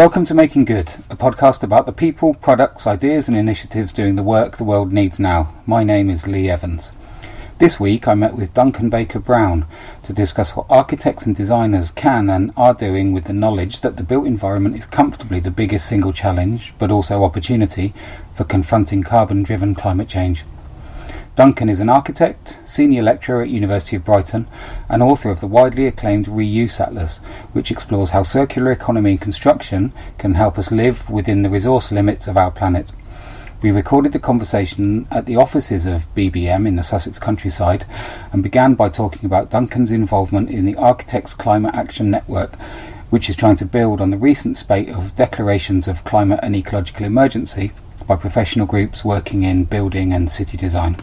Welcome to Making Good, a podcast about the people, products, ideas, and initiatives doing the work the world needs now. My name is Lee Evans. This week I met with Duncan Baker Brown to discuss what architects and designers can and are doing with the knowledge that the built environment is comfortably the biggest single challenge, but also opportunity, for confronting carbon driven climate change. Duncan is an architect, senior lecturer at University of Brighton, and author of the widely acclaimed Reuse Atlas, which explores how circular economy and construction can help us live within the resource limits of our planet. We recorded the conversation at the offices of BBM in the Sussex countryside and began by talking about Duncan's involvement in the Architects Climate Action Network, which is trying to build on the recent spate of declarations of climate and ecological emergency by professional groups working in building and city design.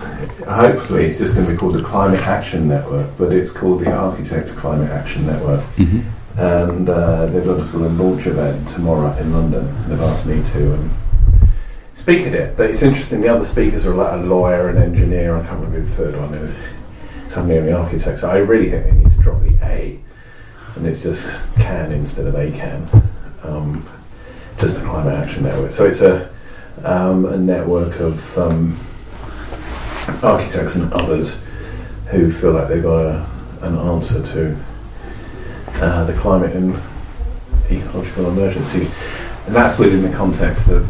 Hopefully, it's just going to be called the Climate Action Network, but it's called the Architects Climate Action Network. Mm-hmm. And uh, they've got a sort of launch event tomorrow in London. They've asked me to um, speak at it. But it's interesting, the other speakers are like a lawyer, an engineer, I can't remember who the third one is, somebody in the architects. I really think they need to drop the A, and it's just can instead of ACAN. Um, just the Climate Action Network. So it's a, um, a network of um, architects and others who feel like they've got a, an answer to uh, the climate and ecological emergency. And that's within the context of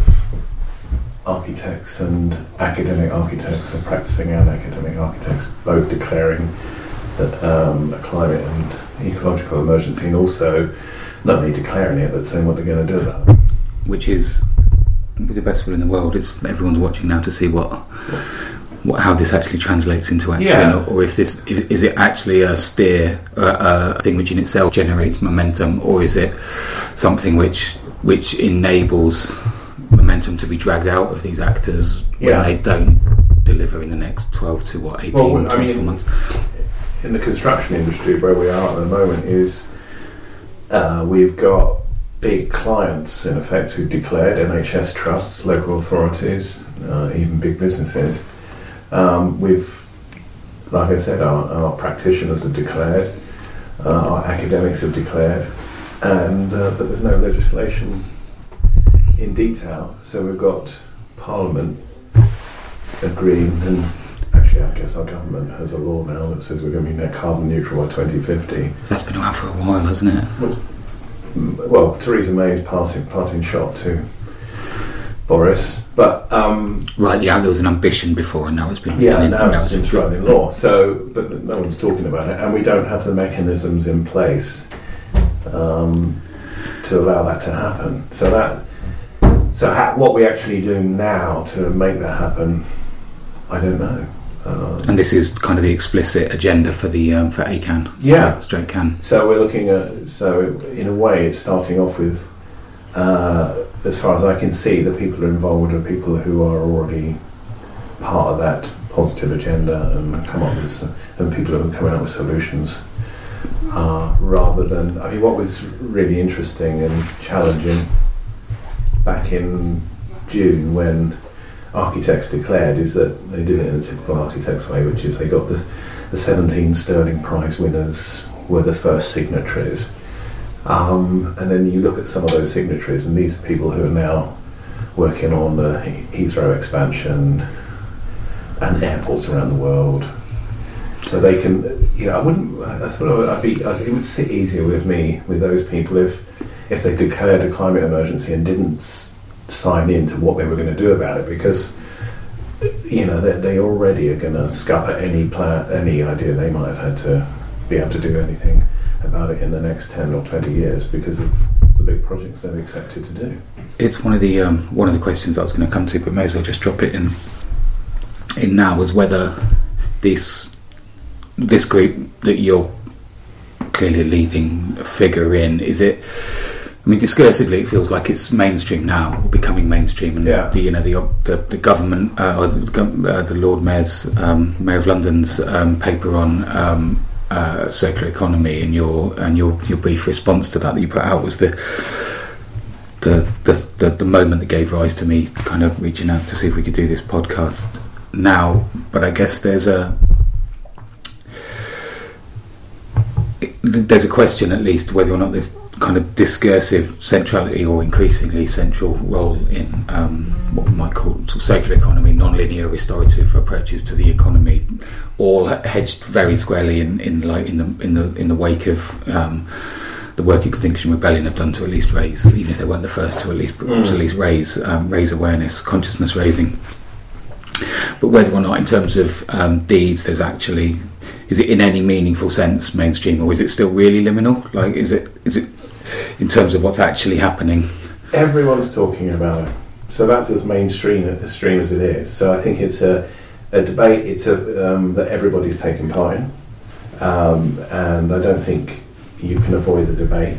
architects and academic architects and practicing and academic architects both declaring that um, a climate and ecological emergency and also not only declaring it but saying what they're going to do about it. Which is, the best will in the world, it's everyone's watching now to see what what, how this actually translates into action, Yeah. or, or if this if, is it actually a steer, uh, a thing which in itself generates momentum, or is it something which which enables momentum to be dragged out of these actors Yeah. when they don't deliver in the next twelve to what 18, Well, I mean- months. in the construction industry where we are at the moment is uh, we've got big clients in effect who've declared NHS trusts, local authorities, uh, even big businesses. Um, we've, like I said, our, our practitioners have declared, uh, our academics have declared, and uh, but there's no legislation in detail. So we've got Parliament agreeing, and actually, I guess our government has a law now that says we're going to be net carbon neutral by 2050. That's been around for a while, hasn't it? Mm, Well, Theresa May is passing parting shot to Boris, but um, Right, yeah, there was an ambition before, and now it's been yeah, and now it's it's been- enshrined in law. So, but no one's talking about it, and we don't have the mechanisms in place um, to allow that to happen. So that, so ha- what we actually do now to make that happen, I don't know. Uh, And this is kind of the explicit agenda for the um, for ACAN. Yeah. straight can. So we're looking at, so in a way, it's starting off with, uh, as far as I can see, the people involved are people who are already part of that positive agenda and come up with, s- and people who are coming up with solutions. Uh, rather than, I mean, what was really interesting and challenging back in June when architects declared is that they did it in a typical architect's way, which is they got the, the 17 Stirling Prize winners were the first signatories. Um, and then you look at some of those signatories, and these are people who are now working on the He- Heathrow expansion and airports around the world. So they can, yeah, I wouldn't, I would, I'd be, I'd, it would sit easier with me, with those people, if, if they declared a climate emergency and didn't sign in to what they were going to do about it, because, you know, they, they already are going to scupper any plan, any idea they might have had to be able to do anything about it in the next 10 or 20 years because of the big projects they've accepted to do. It's one of the um, one of the questions I was going to come to, but may as well just drop it in. In now was whether this this group that you're clearly a leading figure in is it. I mean, discursively, it feels like it's mainstream now, or becoming mainstream, and Yeah. the you know the the, the government, uh, or the, uh, the Lord Mayor's um, Mayor of London's um, paper on um, uh, circular economy, and your and your your brief response to that that you put out was the the, the, the, moment that gave rise to me kind of reaching out to see if we could do this podcast now. But I guess there's a there's a question at least whether or not this kind of discursive centrality or increasingly central role in um, what we might call circular economy, non-linear restorative approaches to the economy, all hedged very squarely in, in like in the in the in the wake of um, the work Extinction Rebellion have done to at least raise, even if they weren't the first to at least mm. to at least raise um, raise awareness, consciousness raising. But whether or not, in terms of um, deeds, there's actually is it in any meaningful sense mainstream, or is it still really liminal? Like, is it is it in terms of what's actually happening? Everyone's talking about it, so that's as mainstream as stream as it is. So I think it's a, a debate. It's a um, that everybody's taking part in, um, and I don't think you can avoid the debate.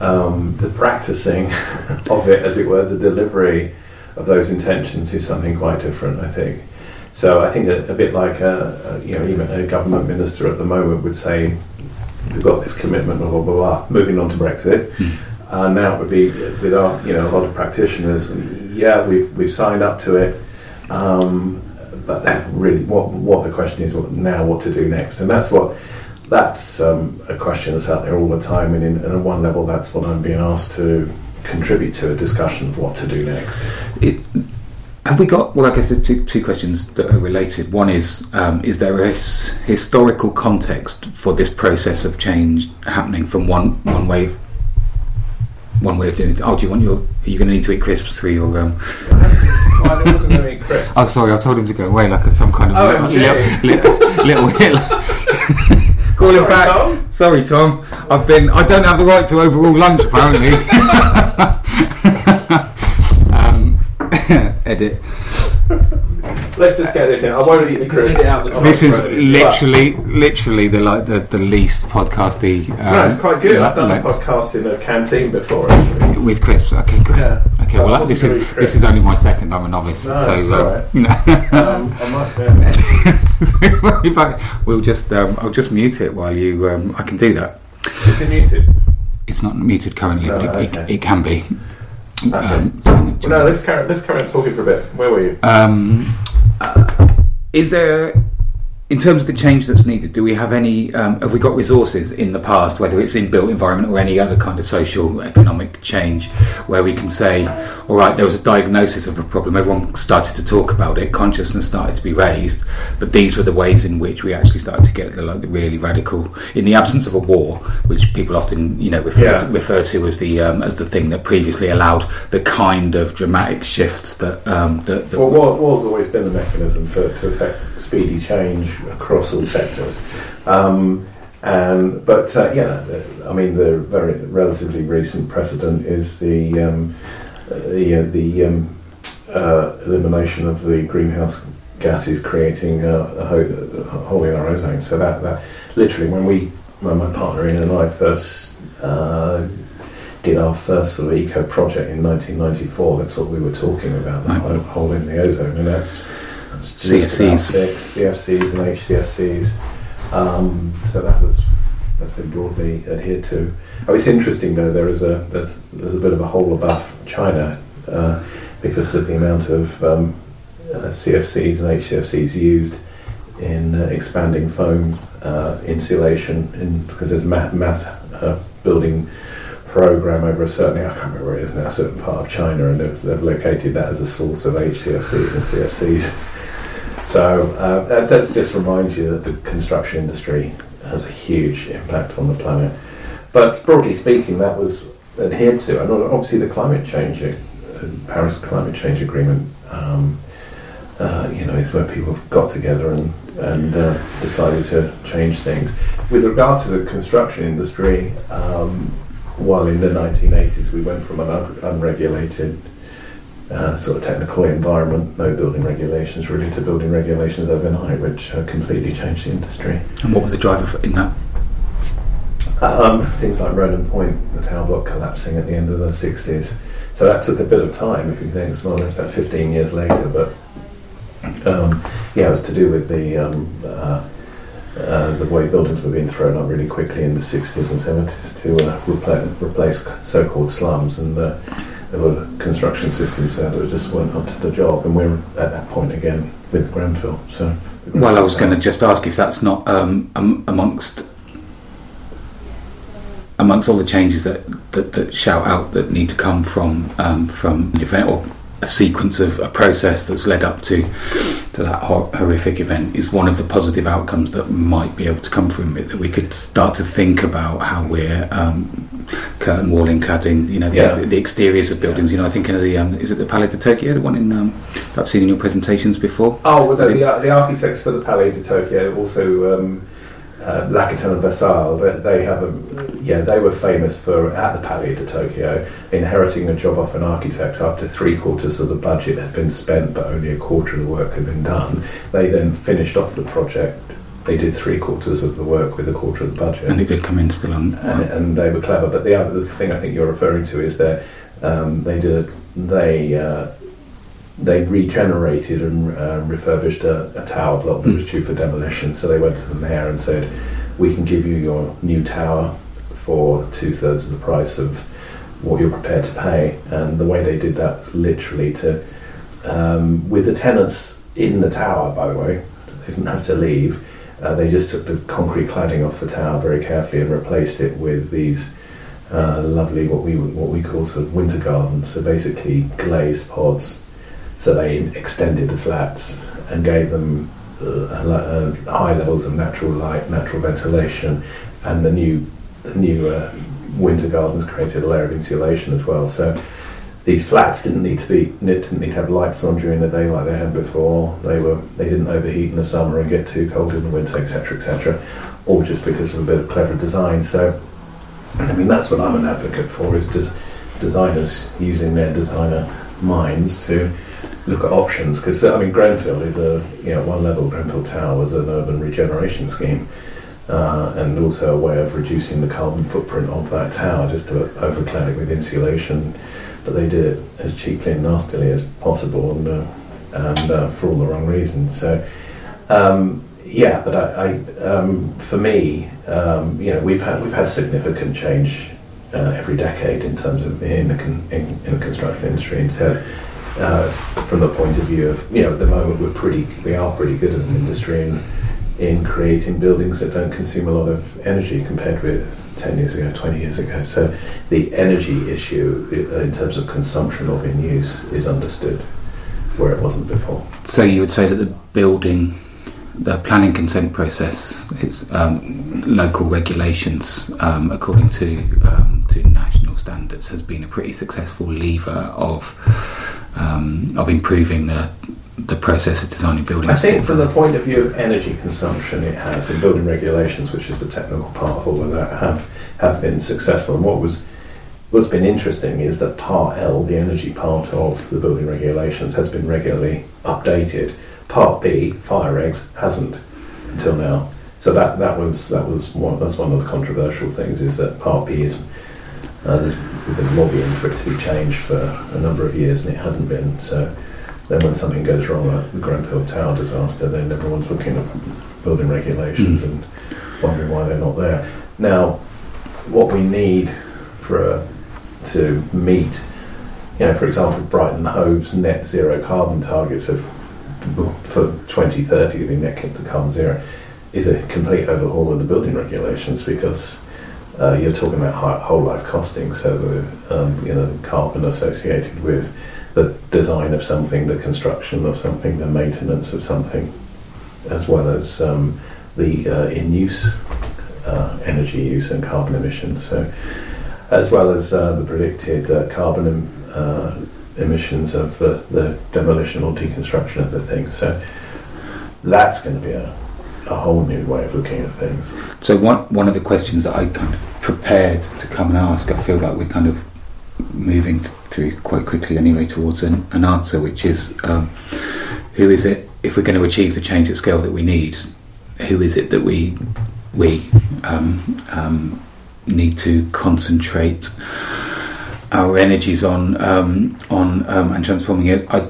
Um, the practicing of it, as it were, the delivery of those intentions is something quite different, I think. So I think a, a bit like a, a, you know even a government minister at the moment would say, we've got this commitment, blah blah blah. blah. Moving on to Brexit, mm. uh, now it would be with our you know a lot of practitioners. Yeah, we've we've signed up to it, um, but then really, what what the question is now, what to do next, and that's what that's um, a question that's out there all the time, and, in, and at one level, that's what I'm being asked to contribute to a discussion of what to do next. It, have we got? Well, I guess there's two, two questions that are related. One is: um, Is there a his, historical context for this process of change happening from one one way, one way of doing it? Oh, do you want your? Are you going to need to eat crisps through your? Um, I wasn't going to eat crisps. Oh, sorry, I told him to go away like a, some kind of oh, little, little, little, little Call him back. Tom? Sorry, Tom. I've been. I don't have the right to overrule lunch, apparently. um, edit. Let's just get this in. I won't eat the crisps. This is literally, literally the like the, the least podcasty. Um, no, it's quite good. I've done like, a podcast in a canteen before. Actually. With crisps. Okay, great. Yeah. Okay, well, well this is crisp. this is only my second. I'm a novice, no, so uh, right. um, I might. Yeah. we'll just um, I'll just mute it while you. Um, I can do that. Is it muted? It's not muted currently, no, but it, okay. it, it, can be. Okay. Um, well, no, let's carry let's carry on talking for a bit. Where were you? Um, uh, is there in terms of the change that's needed, do we have any? Um, have we got resources in the past, whether it's in built environment or any other kind of social economic change, where we can say, all right, there was a diagnosis of a problem, everyone started to talk about it, consciousness started to be raised, but these were the ways in which we actually started to get the, like, the really radical, in the absence of a war, which people often you know refer, yeah. to, refer to as the um, as the thing that previously allowed the kind of dramatic shifts that um, that, that well, war, war's always been a mechanism for to affect speedy change across all sectors. Um, and but uh, yeah, I mean the very relatively recent precedent is the um, the, uh, the um, uh, elimination of the greenhouse gases creating a, a hole in our ozone. So that, that literally when we when my partner Ian and I first uh, did our first sort of eco project in 1994, that's what we were talking about the right. hole in the ozone, and that's CFCs. CFCs and HCFCs. Um, so that was that's been broadly adhered to. Oh, it's interesting though. There is a there's there's a bit of a hole above China uh, because of the amount of um, uh, CFCs and HCFCs used in uh, expanding foam uh, insulation because there's ma- mass uh, building program over a certain I can't remember where it is now, a certain part of China, and they've, they've located that as a source of HCFCs and CFCs. So uh, that, just reminds you that the construction industry has a huge impact on the planet. But broadly speaking, that was adhered to, and obviously the climate change, uh, Paris Climate Change Agreement, um, uh, you know, is where people got together and and uh, decided to change things. With regard to the construction industry, um, while in the 1980s we went from an un- unregulated uh, sort of technical environment, no building regulations, really to building regulations overnight, which uh, completely changed the industry. And what was the driver in that? Um, things like Ronan Point, the tower block collapsing at the end of the 60s. So that took a bit of time, if you think, well, that's about 15 years later, but um, yeah, it was to do with the um, uh, uh, the way buildings were being thrown up really quickly in the 60s and 70s to uh, replace, replace so-called slums, and uh, there were construction systems there that just weren't up to the job, and we're at that point again with Grenfell. So, well, I was going to just ask if that's not um, amongst amongst all the changes that, that, that shout out that need to come from um, from event or a sequence of a process that's led up to to that hor- horrific event is one of the positive outcomes that might be able to come from it. That we could start to think about how we're um, curtain walling, cladding, you know, the, Yeah. the, the exteriors of buildings. You know, I think of the um, is it the Palais de Tokyo, the one in um, I've seen in your presentations before. Oh, well, the, the, the architects for the Palais de Tokyo also um, uh, and Vassal, They, they have a yeah. They were famous for at the Palais de Tokyo inheriting a job off an architect after three quarters of the budget had been spent, but only a quarter of the work had been done. They then finished off the project. They did three quarters of the work with a quarter of the budget And it did come in still on. and, and they were clever. But the other the thing I think you're referring to is that um, they did they uh, they regenerated and uh, refurbished a, a tower block that was due for demolition. So they went to the mayor and said, "We can give you your new tower for two thirds of the price of what you're prepared to pay." And the way they did that was literally to um, with the tenants in the tower. By the way, they didn't have to leave. Uh, they just took the concrete cladding off the tower very carefully and replaced it with these uh, lovely what we what we call sort of winter gardens. So basically glazed pods. So they extended the flats and gave them uh, uh, high levels of natural light, natural ventilation, and the new the new uh, winter gardens created a layer of insulation as well. So these flats didn't need to be didn't need to have lights on during the day like they had before. They were they didn't overheat in the summer and get too cold in the winter, etc., etc. All just because of a bit of clever design. So I mean that's what I'm an advocate for is just designers using their designer minds to look at options because I mean Grenfell is a you know one level Grenfell Tower was an urban regeneration scheme. Uh, and also a way of reducing the carbon footprint of that tower, just to overclad it with insulation but they did it as cheaply and nastily as possible and, uh, and uh, for all the wrong reasons. So, um, yeah, but I, I um, for me, um, you know, we've had we've had significant change uh, every decade in terms of in the con- in, in the construction industry. And so, uh, from the point of view of you know, at the moment we're pretty we are pretty good as an industry in in creating buildings that don't consume a lot of energy compared with 10 years ago, 20 years ago. So the energy issue in terms of consumption of in use is understood where it wasn't before. So you would say that the building, the planning consent process, um, local regulations um, according to um, to national standards has been a pretty successful lever of um, of improving the the process of designing buildings. I think from the point of view of energy consumption, it has, and building regulations, which is the technical part of all of that, have, have been successful. And what was what's been interesting is that Part L, the energy part of the building regulations, has been regularly updated. Part B, fire regs, hasn't until now. So that, that was that was one that's one of the controversial things is that Part B is uh, there's- we've been lobbying for it to be changed for a number of years and it hadn't been. So then when something goes wrong, like the Grenfell Tower disaster, then everyone's looking at building regulations Mm. and wondering why they're not there. Now, what we need for a, to meet, you know, for example, Brighton Hove's net zero carbon targets of for 2030 to be net carbon zero is a complete overhaul of the building regulations because uh, you're talking about whole life costing, so the um, you know the carbon associated with the design of something, the construction of something, the maintenance of something, as well as um, the uh, in use uh, energy use and carbon emissions. So, as well as uh, the predicted uh, carbon em- uh, emissions of the, the demolition or deconstruction of the thing. So, that's going to be a, a whole new way of looking at things. So one one of the questions that I kind of prepared to come and ask, I feel like we're kind of moving through quite quickly anyway towards an, an answer, which is um, who is it if we're going to achieve the change at scale that we need? Who is it that we we um, um, need to concentrate our energies on um, on um, and transforming it? I,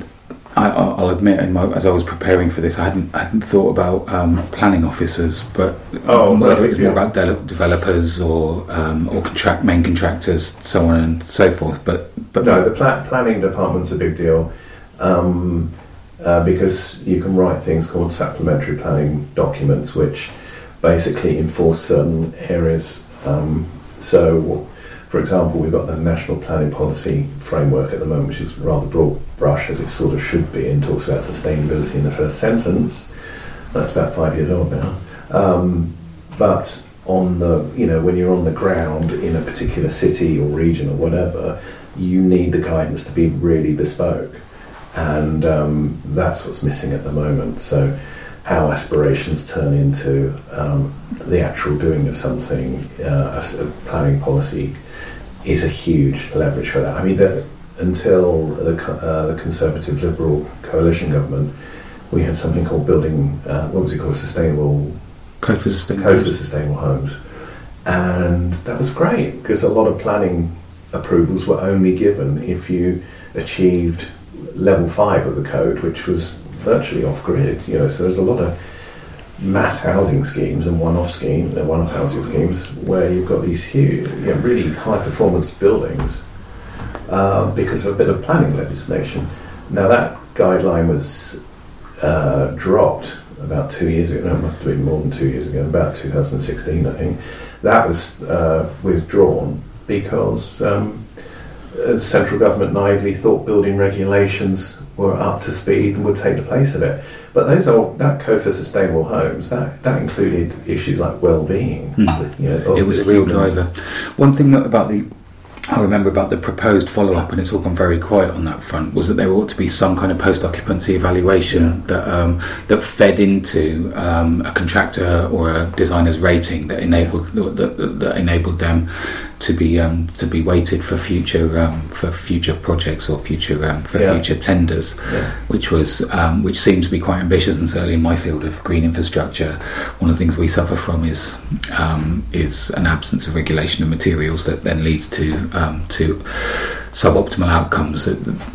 I, I'll admit, in my, as I was preparing for this, I hadn't, I hadn't thought about um, planning officers, but Oh, whether it was more yeah. about de- developers or um, or contract main contractors, so on and so forth. But but No, the pla- planning department's a big deal um, uh, because you can write things called supplementary planning documents, which basically enforce certain areas um, So, for example, we've got the National Planning Policy Framework at the moment, which is rather broad brush as it sort of should be, and talks about sustainability in the first sentence. That's about five years old now. Um, but on the, you know, when you're on the ground in a particular city or region or whatever, you need the guidance to be really bespoke, and um, that's what's missing at the moment. So how aspirations turn into um, the actual doing of something, uh, a, a planning policy is a huge leverage for that. I mean, the, until the, uh, the Conservative Liberal coalition government, we had something called building, uh, what was it called, sustainable Code for sustainable. Code for sustainable homes, and that was great because a lot of planning approvals were only given if you achieved level five of the code, which was virtually off grid. You know, so there's a lot of mass housing schemes and one-off schemes, and one-off housing schemes where you've got these huge, you know, really high-performance buildings uh, because of a bit of planning legislation. Now that guideline was uh, dropped about two years ago. No, it must have been more than two years ago. About 2016, I think. That was uh, withdrawn because um, the central government naively thought building regulations were up to speed and would take the place of it. But those old, that code for sustainable homes that, that included issues like well-being. Mm. You know, it was a real driver. One thing about the I remember about the proposed follow up, and it's all gone very quiet on that front. Was that there ought to be some kind of post occupancy evaluation yeah. that um, that fed into um, a contractor or a designer's rating that enabled that, that enabled them to be um, to be weighted for future um, for future projects or future um, for yeah. future tenders, yeah. which was um, which seems to be quite ambitious and certainly in my field of green infrastructure, one of the things we suffer from is um, is an absence of regulation of materials that then leads to um, to suboptimal outcomes,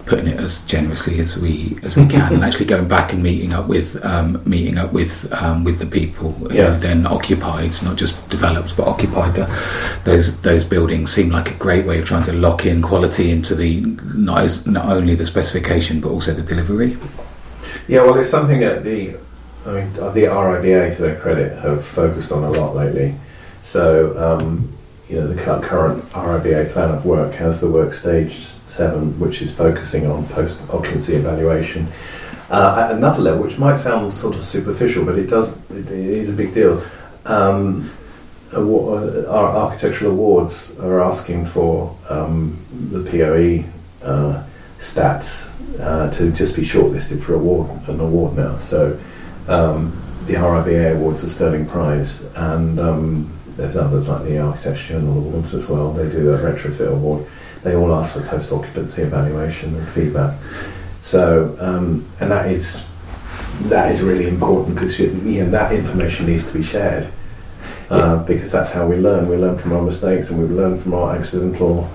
putting it as generously as we as we can, and actually going back and meeting up with um, meeting up with um, with the people yeah. who then occupied, not just developed, but occupied the, those those buildings. Seemed like a great way of trying to lock in quality into the not as, not only the specification but also the delivery. Yeah, well, it's something that the I mean the RIBA, to their credit, have focused on a lot lately. So. Um, you know, the current RIBA plan of work has the work stage seven, which is focusing on post occupancy evaluation. Uh, at another level, which might sound sort of superficial, but it does it, it is a big deal. Um, award, our architectural awards are asking for um, the POE uh, stats uh, to just be shortlisted for award an award now. So um, the RIBA awards a Stirling Prize, and um, there's others like the Architecture Journal Awards as well. They do a retrofit award. They all ask for post occupancy evaluation and feedback. So, um, and that is that is really important because you know that information needs to be shared uh, yeah. because that's how we learn. We learn from our mistakes and we learn from our accidental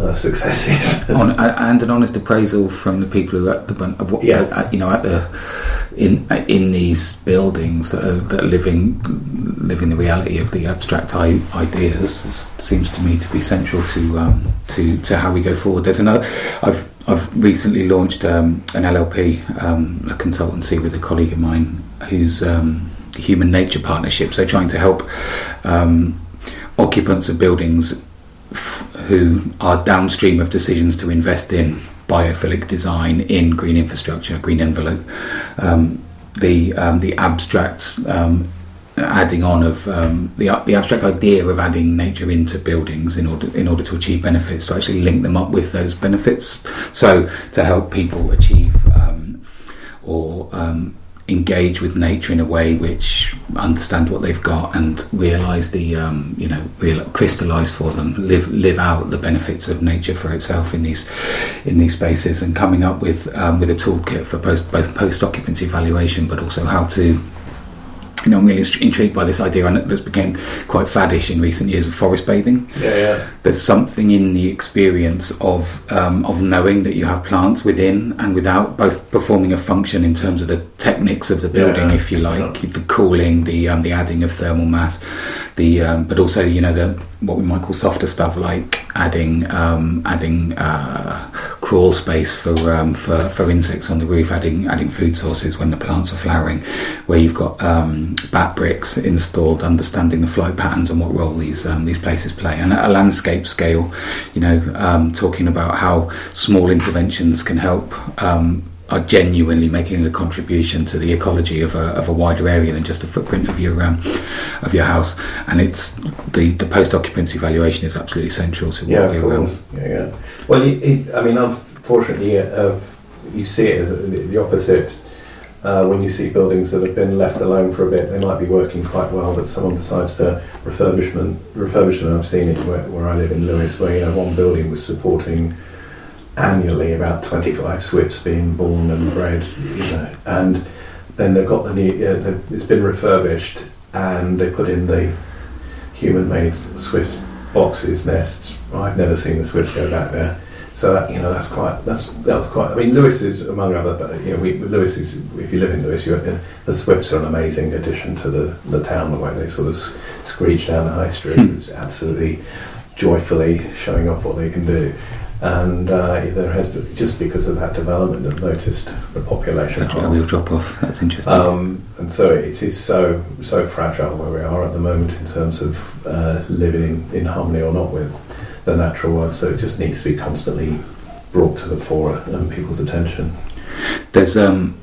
uh, successes. On, and an honest appraisal from the people who are at the of what, yeah. uh, you know at the in in these buildings that are, that are living living the reality of the abstract I- ideas seems to me to be central to um, to to how we go forward. There's another I've I've recently launched um, an LLP, um, a consultancy with a colleague of mine who's um, human nature partnership. So trying to help um, occupants of buildings who are downstream of decisions to invest in biophilic design in green infrastructure, green envelope. Um, the um, the abstract um, adding on of um, the the abstract idea of adding nature into buildings in order in order to achieve benefits to actually link them up with those benefits. So to help people achieve um, or um, engage with nature in a way which understand what they've got and realize the um, you know real crystallize for them live live out the benefits of nature for itself in these in these spaces and coming up with um, with a toolkit for post, both post occupancy evaluation but also how to you know, I'm really intrigued by this idea, and that's became quite faddish in recent years of forest bathing. Yeah, yeah. There's something in the experience of um, of knowing that you have plants within and without, both performing a function in terms of the techniques of the building, yeah, if you like, yeah. the cooling, the um, the adding of thermal mass, the um, but also you know the what we might call softer stuff like adding um, adding uh, crawl space for, um, for for insects on the roof, adding adding food sources when the plants are flowering, where you've got um, bat bricks installed, understanding the flight patterns and what role these um, these places play, and at a landscape scale, you know, um, talking about how small interventions can help. Um, are genuinely making a contribution to the ecology of a, of a wider area than just the footprint of your um, of your house. And it's the, the post occupancy valuation is absolutely central to what Yeah, we will. Yeah, yeah. Well, it, it, I mean, unfortunately, uh, you see it as the opposite. Uh, when you see buildings that have been left alone for a bit, they might be working quite well, but someone decides to refurbishment refurbish them. I've seen it where, where I live in Lewes, where you know one building was supporting annually about 25 swifts being born and bred, you know, and then they've got the new, uh, it's been refurbished and they put in the human-made swift boxes, nests. I've never seen the swifts go back there. So that, you know that's quite that's that was quite. I mean, Lewes is among other. But you know, we, Lewes is if you live in Lewes, you uh, the Swifts are an amazing addition to the the town. The way they sort of screech down the high street, Hmm. it's absolutely joyfully showing off what they can do. And uh, there has been, just because of that development, I've noticed the population That's half. real drop off. That's interesting. Um, and so it is so so fragile where we are at the moment in terms of uh, living in, in harmony or not with the natural world. So it just needs to be constantly brought to the fore and people's attention. There's um,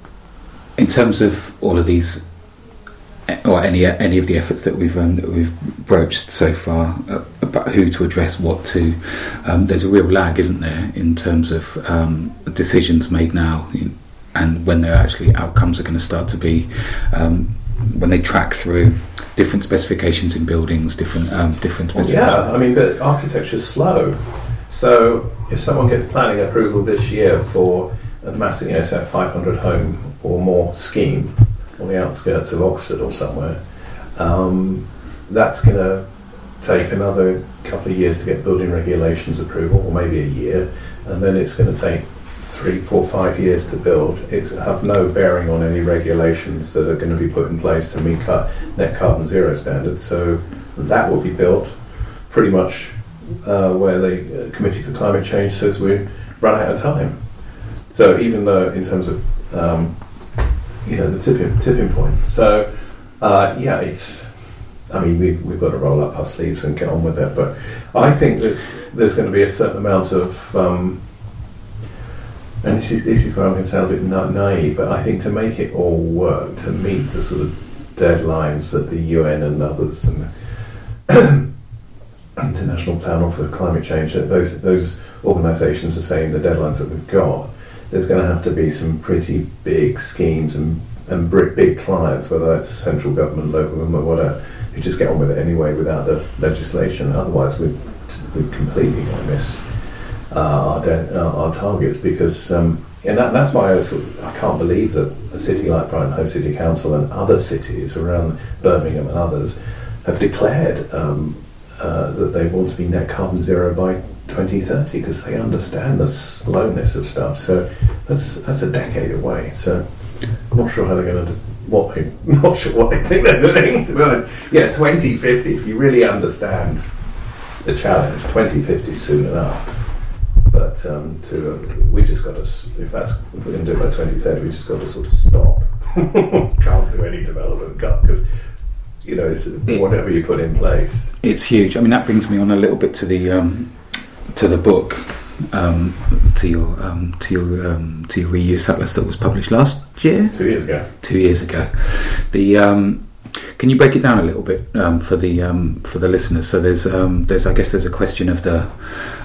in terms of all of these, eh, or any any of the efforts that we've um, that we've broached so far uh, about who to address what to. Um, there's a real lag, isn't there, in terms of um, decisions made now, and when their actually outcomes are going to start to be um, when they track through different specifications in buildings, different um, different Well, yeah, I mean, but architecture's slow. So if someone gets planning approval this year for a massive, you know, say 500 home or more scheme on the outskirts of Oxford or somewhere, um, that's going to take another couple of years to get building regulations approval, or maybe a year, and then it's going to take three, four, five years to build. It's have no bearing on any regulations that are going to be put in place to meet car- net carbon zero standards. So that will be built pretty much uh, where the uh, Committee for Climate Change says we run out of time. So even though in terms of um, you know the tipping tipping point, so uh, yeah, it's. I mean, we've, we've got to roll up our sleeves and get on with it. But I think that there's going to be a certain amount of, um, and this is this is where I'm going to sound a bit na- naive, but I think to make it all work, to meet the sort of deadlines that the UN and others and International Panel for Climate Change, those those organisations are saying the deadlines that we've got. There's going to have to be some pretty big schemes and and big clients, whether that's central government, local government, whatever, who just get on with it anyway without the legislation. Otherwise, we're we're completely going to miss uh, our, uh, our targets because. Um, and that, that's why I, sort of, I can't believe that a city like Brighton Hove City Council and other cities around Birmingham and others have declared um, uh, that they want to be net carbon zero by 2030 because they understand the slowness of stuff. So that's that's a decade away. So I'm not sure how they're going to what they not sure what they think they're doing. To be honest, yeah, 2050. If you really understand the challenge, 2050 soon enough. But um, to uh, we just got to if that's if we're going to do it by 2030, we just got to sort of stop. Can't do any development because you know it's whatever you put in place. It's huge. I mean, that brings me on a little bit to the um, to the book, um, to your um, to your um, to your reuse atlas that was published last year, Two years ago. two years ago. The um, can you break it down a little bit um, for the um, for the listeners? So there's um, there's I guess there's a question of the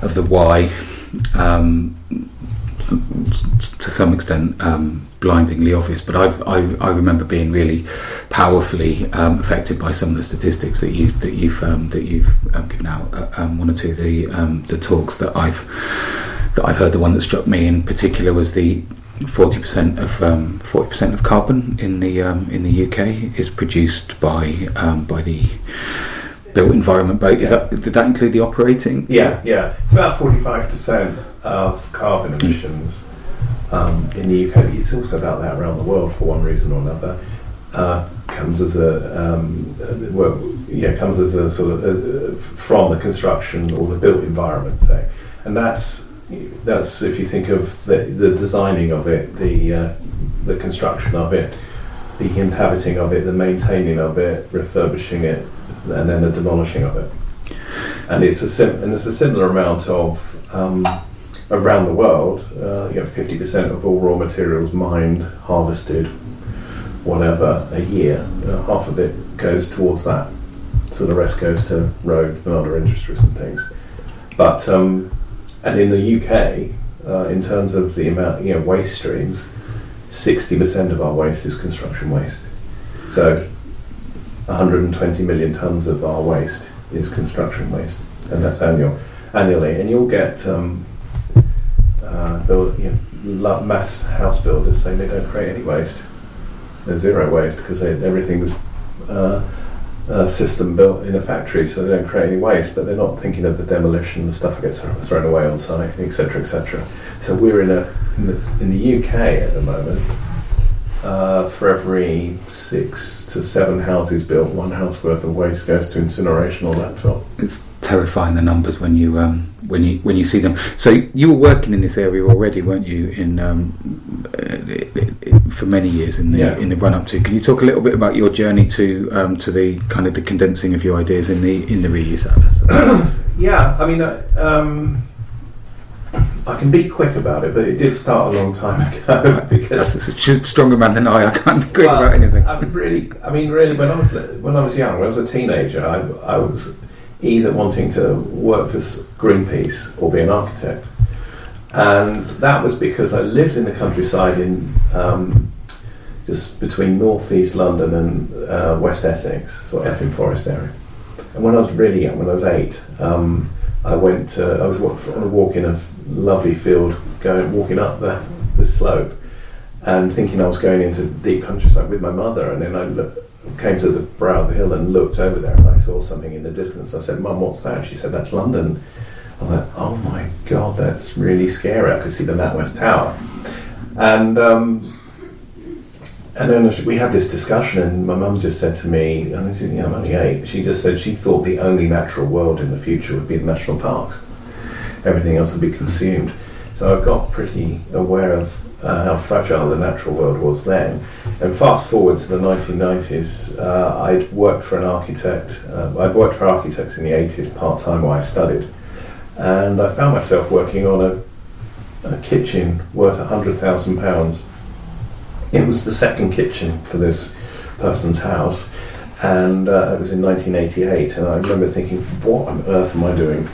of the why. Um, to some extent um, blindingly obvious, but I've, I, I remember being really powerfully um, affected by some of the statistics that you that you've um, that you've um, given out. Uh, um, one or two of the um, the talks that I've that I've heard. The one that struck me in particular was the forty percent of forty percent of carbon in the in the UK is produced by by the built environment boat. Is that did that include the operating? Yeah, yeah. It's about 45% of carbon emissions um, in the UK. It's also about that around the world for one reason or another. Uh, comes as a um, well, yeah, comes as a sort of uh, uh, from the construction or the built environment, say, and that's that's if you think of the, the designing of it, the uh, the construction of it, the inhabiting of it, the maintaining of it, refurbishing it, and then the demolishing of it. And it's a sim- and there's a similar amount of um, around the world. Uh, you know, fifty percent of all raw materials mined, harvested, whatever a year. Uh, half of it goes towards that. So the rest goes to roads and other industries and things. But um, and in the UK, uh, in terms of the amount, you know, waste streams, sixty percent of our waste is construction waste. So 120 million tons of our waste is construction waste, and that's annual annually. And you'll get um, uh, build, you know, mass house builders saying they don't create any waste. There's zero waste because everything's uh, a system built in a factory, so they don't create any waste. But they're not thinking of the demolition, the stuff that gets thrown away on site, etc., etc. So we're in a in the, in the UK at the moment. Uh, for every six to seven houses built, one house worth of waste goes to incineration or landfill. It's terrifying the numbers when you um, when you when you see them. So you were working in this area already, weren't you? In um, uh, for many years in the yeah. in the run up to. Can you talk a little bit about your journey to um, to the kind of the condensing of your ideas in the in the reuse atlas? yeah, I mean. Uh, um, I can be quick about it, but it did start a long time ago. because That's a stronger man than I. I can't be quick well, about anything. I really, I mean, really, when I was when I was young, when I was a teenager, I, I was either wanting to work for Greenpeace or be an architect. And that was because I lived in the countryside in um, just between northeast London and uh, West Essex, sort of Epping Forest area. And when I was really young, when I was eight, um, I went. To, I was on a walk in a lovely field, going walking up the, the slope, and thinking I was going into deep countryside with my mother. And then I looked, came to the brow of the hill and looked over there and I saw something in the distance. I said, Mum, what's that? She said, That's London. I went, Oh my God, that's really scary. I could see the NatWest Tower. And um, and then we had this discussion, and my mum just said to me, and I said, yeah, I'm only eight, she just said she thought the only natural world in the future would be the national parks. Everything else would be consumed. So I got pretty aware of uh, how fragile the natural world was then. And fast forward to the 1990s, uh, I'd worked for an architect. Uh, I'd worked for architects in the 80s part time while I studied, and I found myself working on a, a kitchen worth hundred thousand pounds. It was the second kitchen for this person's house, and uh, it was in 1988. And I remember thinking, "What on earth am I doing?"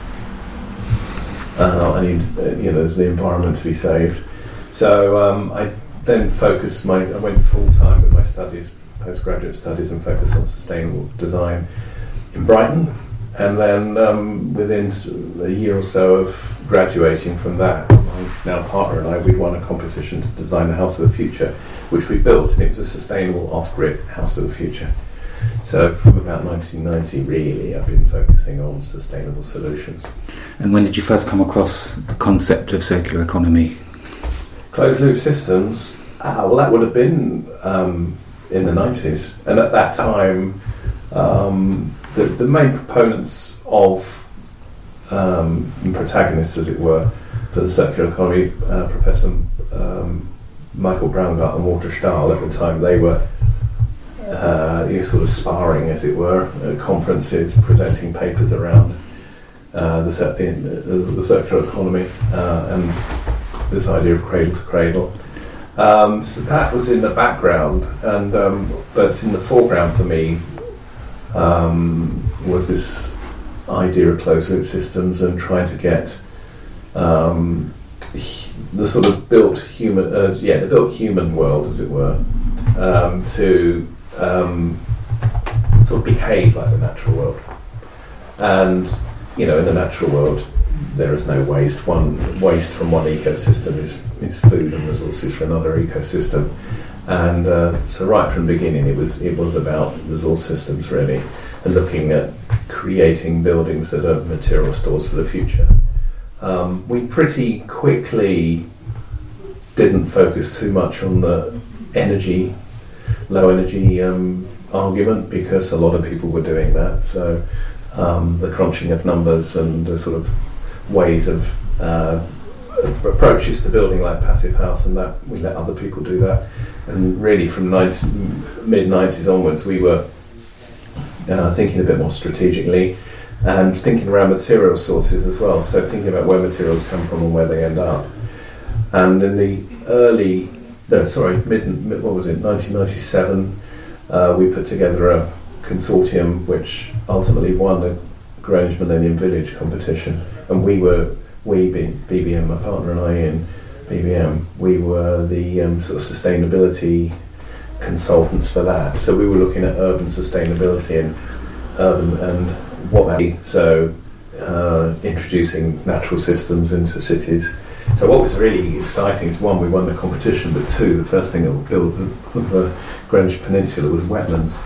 Uh, I need, uh, you know, there's the environment to be saved. So um, I then focused my, I went full time with my studies, postgraduate studies, and focused on sustainable design in Brighton. And then um, within a year or so of graduating from that, my now partner and I, we won a competition to design the house of the future, which we built, and it was a sustainable off-grid house of the future. So from about 1990, really, I've been focusing on sustainable solutions. And when did you first come across the concept of circular economy? closed loop systems, uh, well, that would have been um, in the 90s. And at that time, um, the, the main proponents of um, protagonists, as it were, for the circular economy, uh, Professor um, Michael Braungart and Walter Stahel, at the time, they were uh, sort of sparring, as it were, at conferences, presenting papers around uh, the, the, the, circular economy uh, and this idea of cradle to cradle. Um, so that was in the background, and um, but in the foreground for me um, was this idea of closed loop systems and trying to get um, the sort of built human, uh, yeah, the built human world, as it were, um, to um, sort of behave like the natural world. And you know, in the natural world, there is no waste. One waste from one ecosystem is, is food and resources for another ecosystem. And uh, so right from the beginning, it was it was about resource systems really, and looking at creating buildings that are material stores for the future. Um, we pretty quickly didn't focus too much on the energy, low energy um, argument because a lot of people were doing that. So um, the crunching of numbers and the sort of ways of uh, approaches to building like Passive House, and that we let other people do that. And really, from mid 90s onwards, we were uh, thinking a bit more strategically and thinking around material sources as well. So, thinking about where materials come from and where they end up. And in the early, no, sorry, mid, mid what was it, 1997, uh, we put together a consortium which ultimately won the Greenwich Millennium Village competition. And we were, we being BBM, my partner and I in BBM, we were the um, sort of sustainability consultants for that. So we were looking at urban sustainability and urban and what that so uh, introducing natural systems into cities. So what was really exciting is one, we won the competition, but two, the first thing that we built the, the Greenwich Peninsula was wetlands.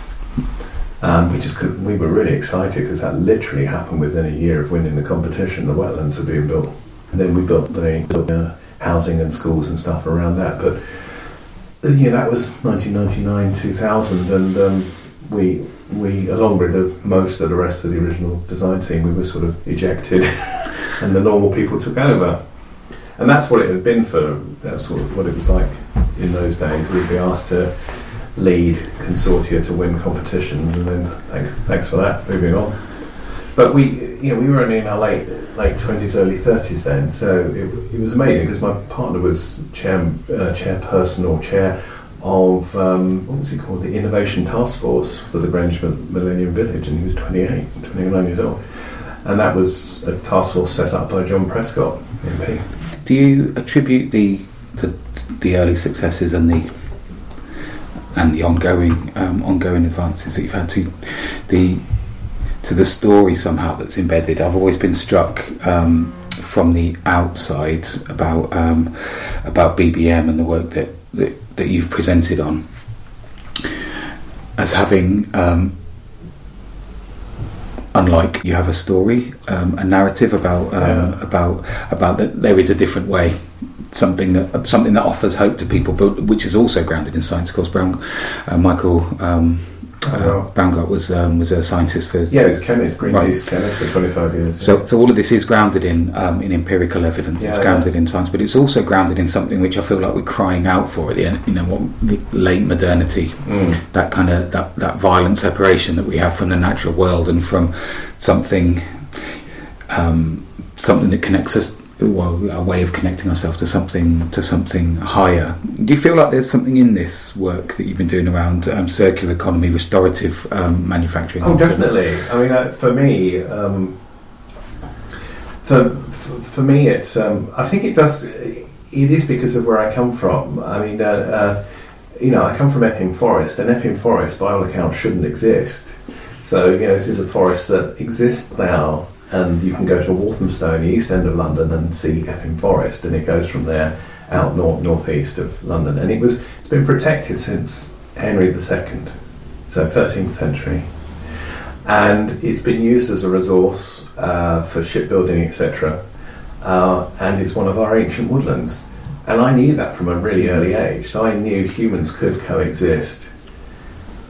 Um, we just could, we were really excited because that literally happened within a year of winning the competition. The wetlands are being built, and then we built the uh, housing and schools and stuff around that. But uh, yeah, that was 1999, 2000, and um, we we along with most of the rest of the original design team, we were sort of ejected, and the normal people took over. And that's what it had been for. That's sort of what it was like in those days. We'd be asked to lead consortia to win competitions, and then thanks, thanks for that. Moving on. But we, you know, we were only in our late late twenties, early thirties then, so it, it was amazing because my partner was chair, uh, chairperson or chair of um, what was he called, the Innovation Task Force for the Greenwich Millennium Village, and he was 28, 29 years old, and that was a task force set up by John Prescott, MP. Do you attribute the the, the early successes and the and the ongoing um, ongoing advances that you've had to the to the story somehow that's embedded. I've always been struck um, from the outside about um, about BBM and the work that, that, that you've presented on as having. Um, unlike you have a story, um, a narrative about um, Yeah. about about that there is a different way, something that something that offers hope to people, but which is also grounded in science. Of course, Brown, uh, Michael um, uh, Wow. Was um, was a scientist for Yeah, he was chemist, Greenpeace Right. chemist for 25 years. so, so all of this is grounded in um, in empirical evidence. Yeah, it's yeah. grounded in science, but it's also grounded in something which I feel like we're crying out for at the end. You know, what late modernity, Mm. that kind of that that violent separation that we have from the natural world and from something um, something that connects us. Well, a way of connecting ourselves to something to something higher. Do you feel like there's something in this work that you've been doing around um, circular economy, restorative um, manufacturing? Oh, definitely. I mean, uh, for me, um, for, for for me, it's. Um, I think it does. It is because of where I come from. I mean, uh, uh, you know, I come from Epping Forest, and Epping Forest, by all accounts, shouldn't exist. So, you know, this is a forest that exists now, and you can go to Walthamstow, the east end of London, and see Epping Forest, and it goes from there out north northeast of London, and it was it's been protected since Henry II, so 13th century and it's been used as a resource uh, for shipbuilding, etc. Uh, and it's one of our ancient woodlands. And I knew that from a really early age. So I knew humans could coexist.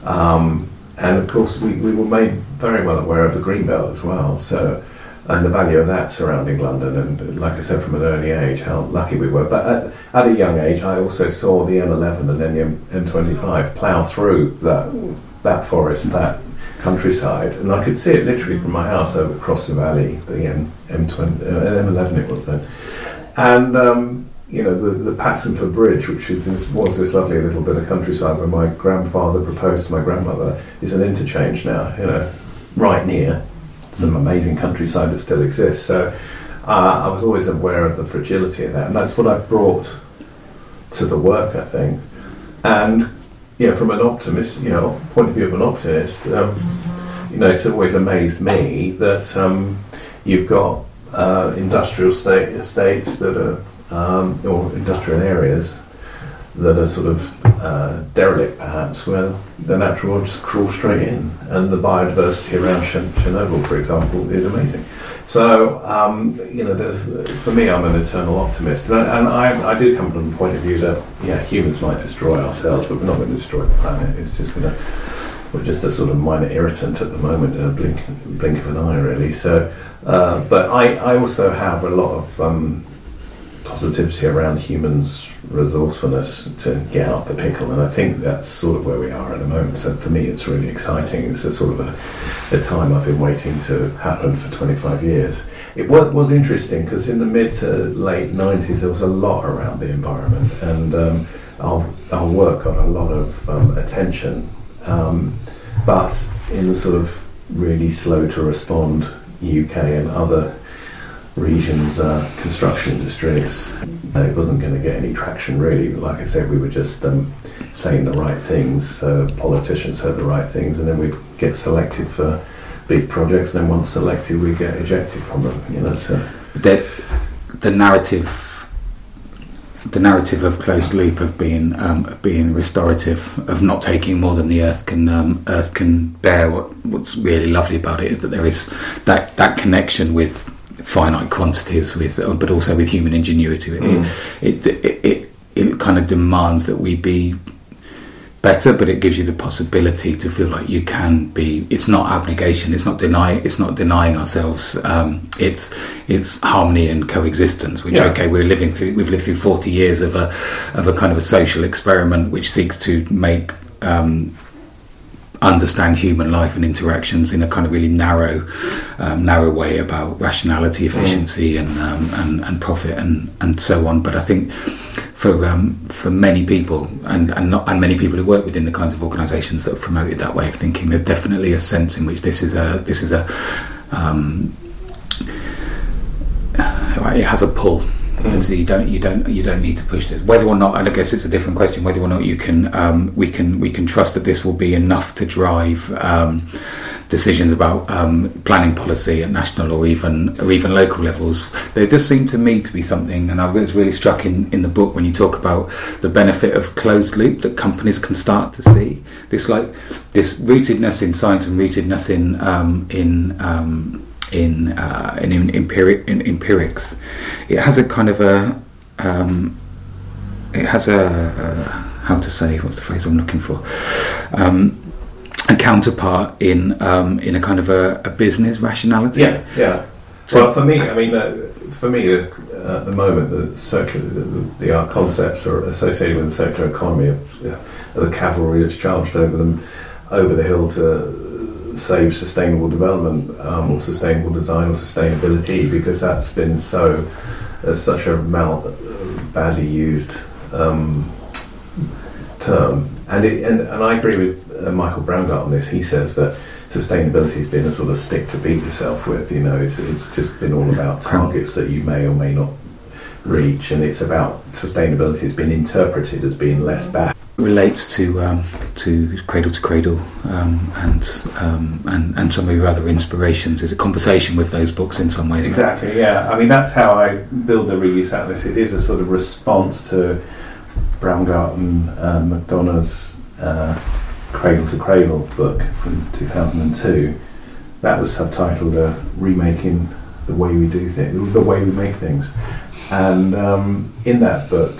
Um, and of course, we, we were made very well aware of the green belt as well. So, and the value of that surrounding London. And like I said, from an early age, how lucky we were. But at, at a young age, I also saw the M11 and then the M, M25 plough through that that forest, that countryside, and I could see it literally from my house over across the valley, the M, M20, uh, M11 it was then. And, um, you know, the, the Passingford Bridge, which is, was this lovely little bit of countryside where my grandfather proposed to my grandmother, is an interchange now, you know, right near some amazing countryside that still exists. So uh, I was always aware of the fragility of that, and that's what I brought to the work, I think. And yeah, from an optimist, you know, point of view of an optimist, um, you know, it's always amazed me that um, you've got uh, industrial state estates that are, um, or industrial areas that are sort of uh, derelict, perhaps, where the natural world just crawls straight in, and the biodiversity around Ch- Chernobyl, for example, is amazing. So, um, you know, for me, I'm an eternal optimist, and, I, and I, I do come from the point of view that, yeah, humans might destroy ourselves, but we're not going to destroy the planet. It's just going to, we're just a sort of minor irritant at the moment, a blink, blink of an eye, really. So, uh, but I, I also have a lot of um, positivity around humans' resourcefulness to get out the pickle, and I think that's sort of where we are at the moment. So for me, it's really exciting. It's a sort of a, a time I've been waiting to happen for 25 years. It was, was interesting because in the mid to late 90s, there was a lot around the environment, and um, our, our work got a lot of um, attention. Um, but in the sort of really slow to respond UK and other regions, uh, construction industries, uh, it wasn't going to get any traction really. Like I said, we were just um, saying the right things, uh, politicians said the right things, and then we'd get selected for big projects. And then once selected, we get ejected from them. You know, so the the narrative. The narrative of closed loop of being um, of being restorative, of not taking more than the earth can um, earth can bear. What, what's really lovely about it is that there is that that connection with finite quantities, with but also with human ingenuity. Mm. It, it, it, it it kind of demands that we be better, but it gives you the possibility to feel like you can be. It's not abnegation. It's not deny. It's not denying ourselves. Um, it's it's harmony and coexistence. Which Yeah. okay, we're living through. We've lived through forty years of a of a kind of a social experiment which seeks to make. Um, understand human life and interactions in a kind of really narrow um, narrow way about rationality efficiency and, um, and and profit and and so on but I think for um, for many people and and not and many people who work within the kinds of organisations that have promoted that way of thinking, there's definitely a sense in which this is a this is a um, it has a pull. Mm. So you don't you don't you don't need to push this. Whether or not, and I guess it's a different question. Whether or not you can um, we can we can trust that this will be enough to drive um, decisions about um, planning policy at national or even or even local levels. There does seem to me to be something, and I was really struck in, in the book when you talk about the benefit of closed loop that companies can start to see. This like this rootedness in science and rootedness in um, in um, in, uh, in, in, empiric, in empirics. It has a kind of a um, it has a, a how to say what's the phrase I'm looking for. Um, a counterpart in um, in a kind of a, a business rationality. Yeah, yeah. So- well, for me, I mean, uh, for me, uh, at the moment, the circular, the, the art concepts are associated with the circular economy of, uh, of the cavalry that's charged over them, over the hill to save sustainable development um, or sustainable design or sustainability, because that's been so uh, such a mal, badly used um, term. And, it, and and I agree with uh, Michael Braungart on this. He says that sustainability has been a sort of stick to beat yourself with. You know, it's it's just been all about targets that you may or may not reach, and it's about sustainability has been interpreted as being less bad. Relates to um, to cradle to cradle um, and, um, and and some of your other inspirations. Is a conversation with those books in some ways. Exactly. Yeah. I mean, that's how I build the reuse atlas. It is a sort of response to Braungart and uh, McDonough's uh, Cradle to Cradle book from 2002. That was subtitled uh, "Remaking the Way We Do Things," the way we make things. And um, in that book,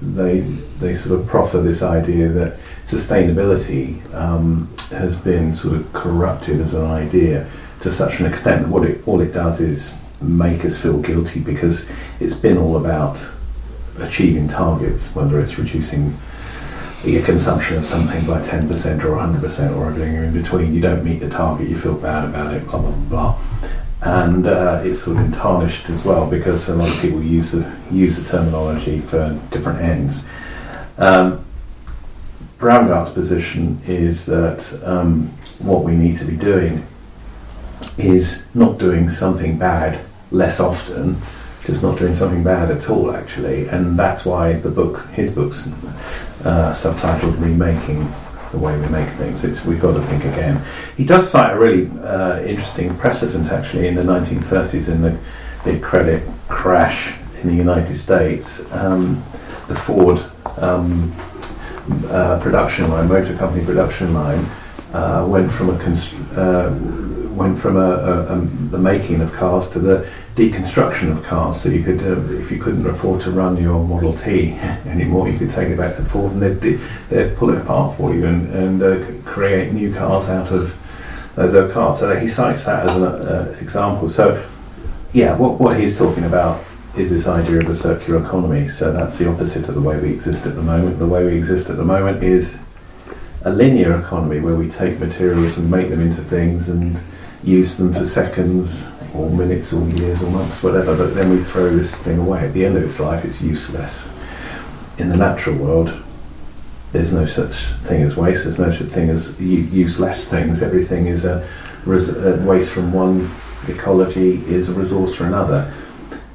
they they sort of proffer this idea that sustainability um, has been sort of corrupted as an idea to such an extent that what it all it does is make us feel guilty because it's been all about achieving targets, whether it's reducing your consumption of something by 10% or 100% or everything in between. You don't meet the target, you feel bad about it, blah, blah, blah. And uh, it's sort of tarnished as well because a lot of people use the, use the terminology for different ends. Um, Braungart's position is that um, what we need to be doing is not doing something bad less often, just not doing something bad at all, actually. And that's why the book, his book's uh, subtitled "Remaking the Way We Make Things." It's we've got to think again. He does cite a really uh, interesting precedent, actually, in the 1930s in the, the credit crash in the United States. Um, the Ford um, uh, production line, motor company production line, uh, went from a const- uh, went from a, a, a, the making of cars to the deconstruction of cars. So you could, uh, if you couldn't afford to run your Model T anymore, you could take it back to Ford and they'd, de- they'd pull it apart for you and, and uh, create new cars out of those old cars. So he cites that as an uh, example. So yeah, what, what he's talking about is this idea of a circular economy. So that's the opposite of the way we exist at the moment. The way we exist at the moment is a linear economy where we take materials and make them into things and use them for seconds or minutes or years or months, whatever, but then we throw this thing away. At the end of its life, it's useless. In the natural world, there's no such thing as waste, there's no such thing as useless things. Everything is a, res- a waste from one ecology, is a resource for another.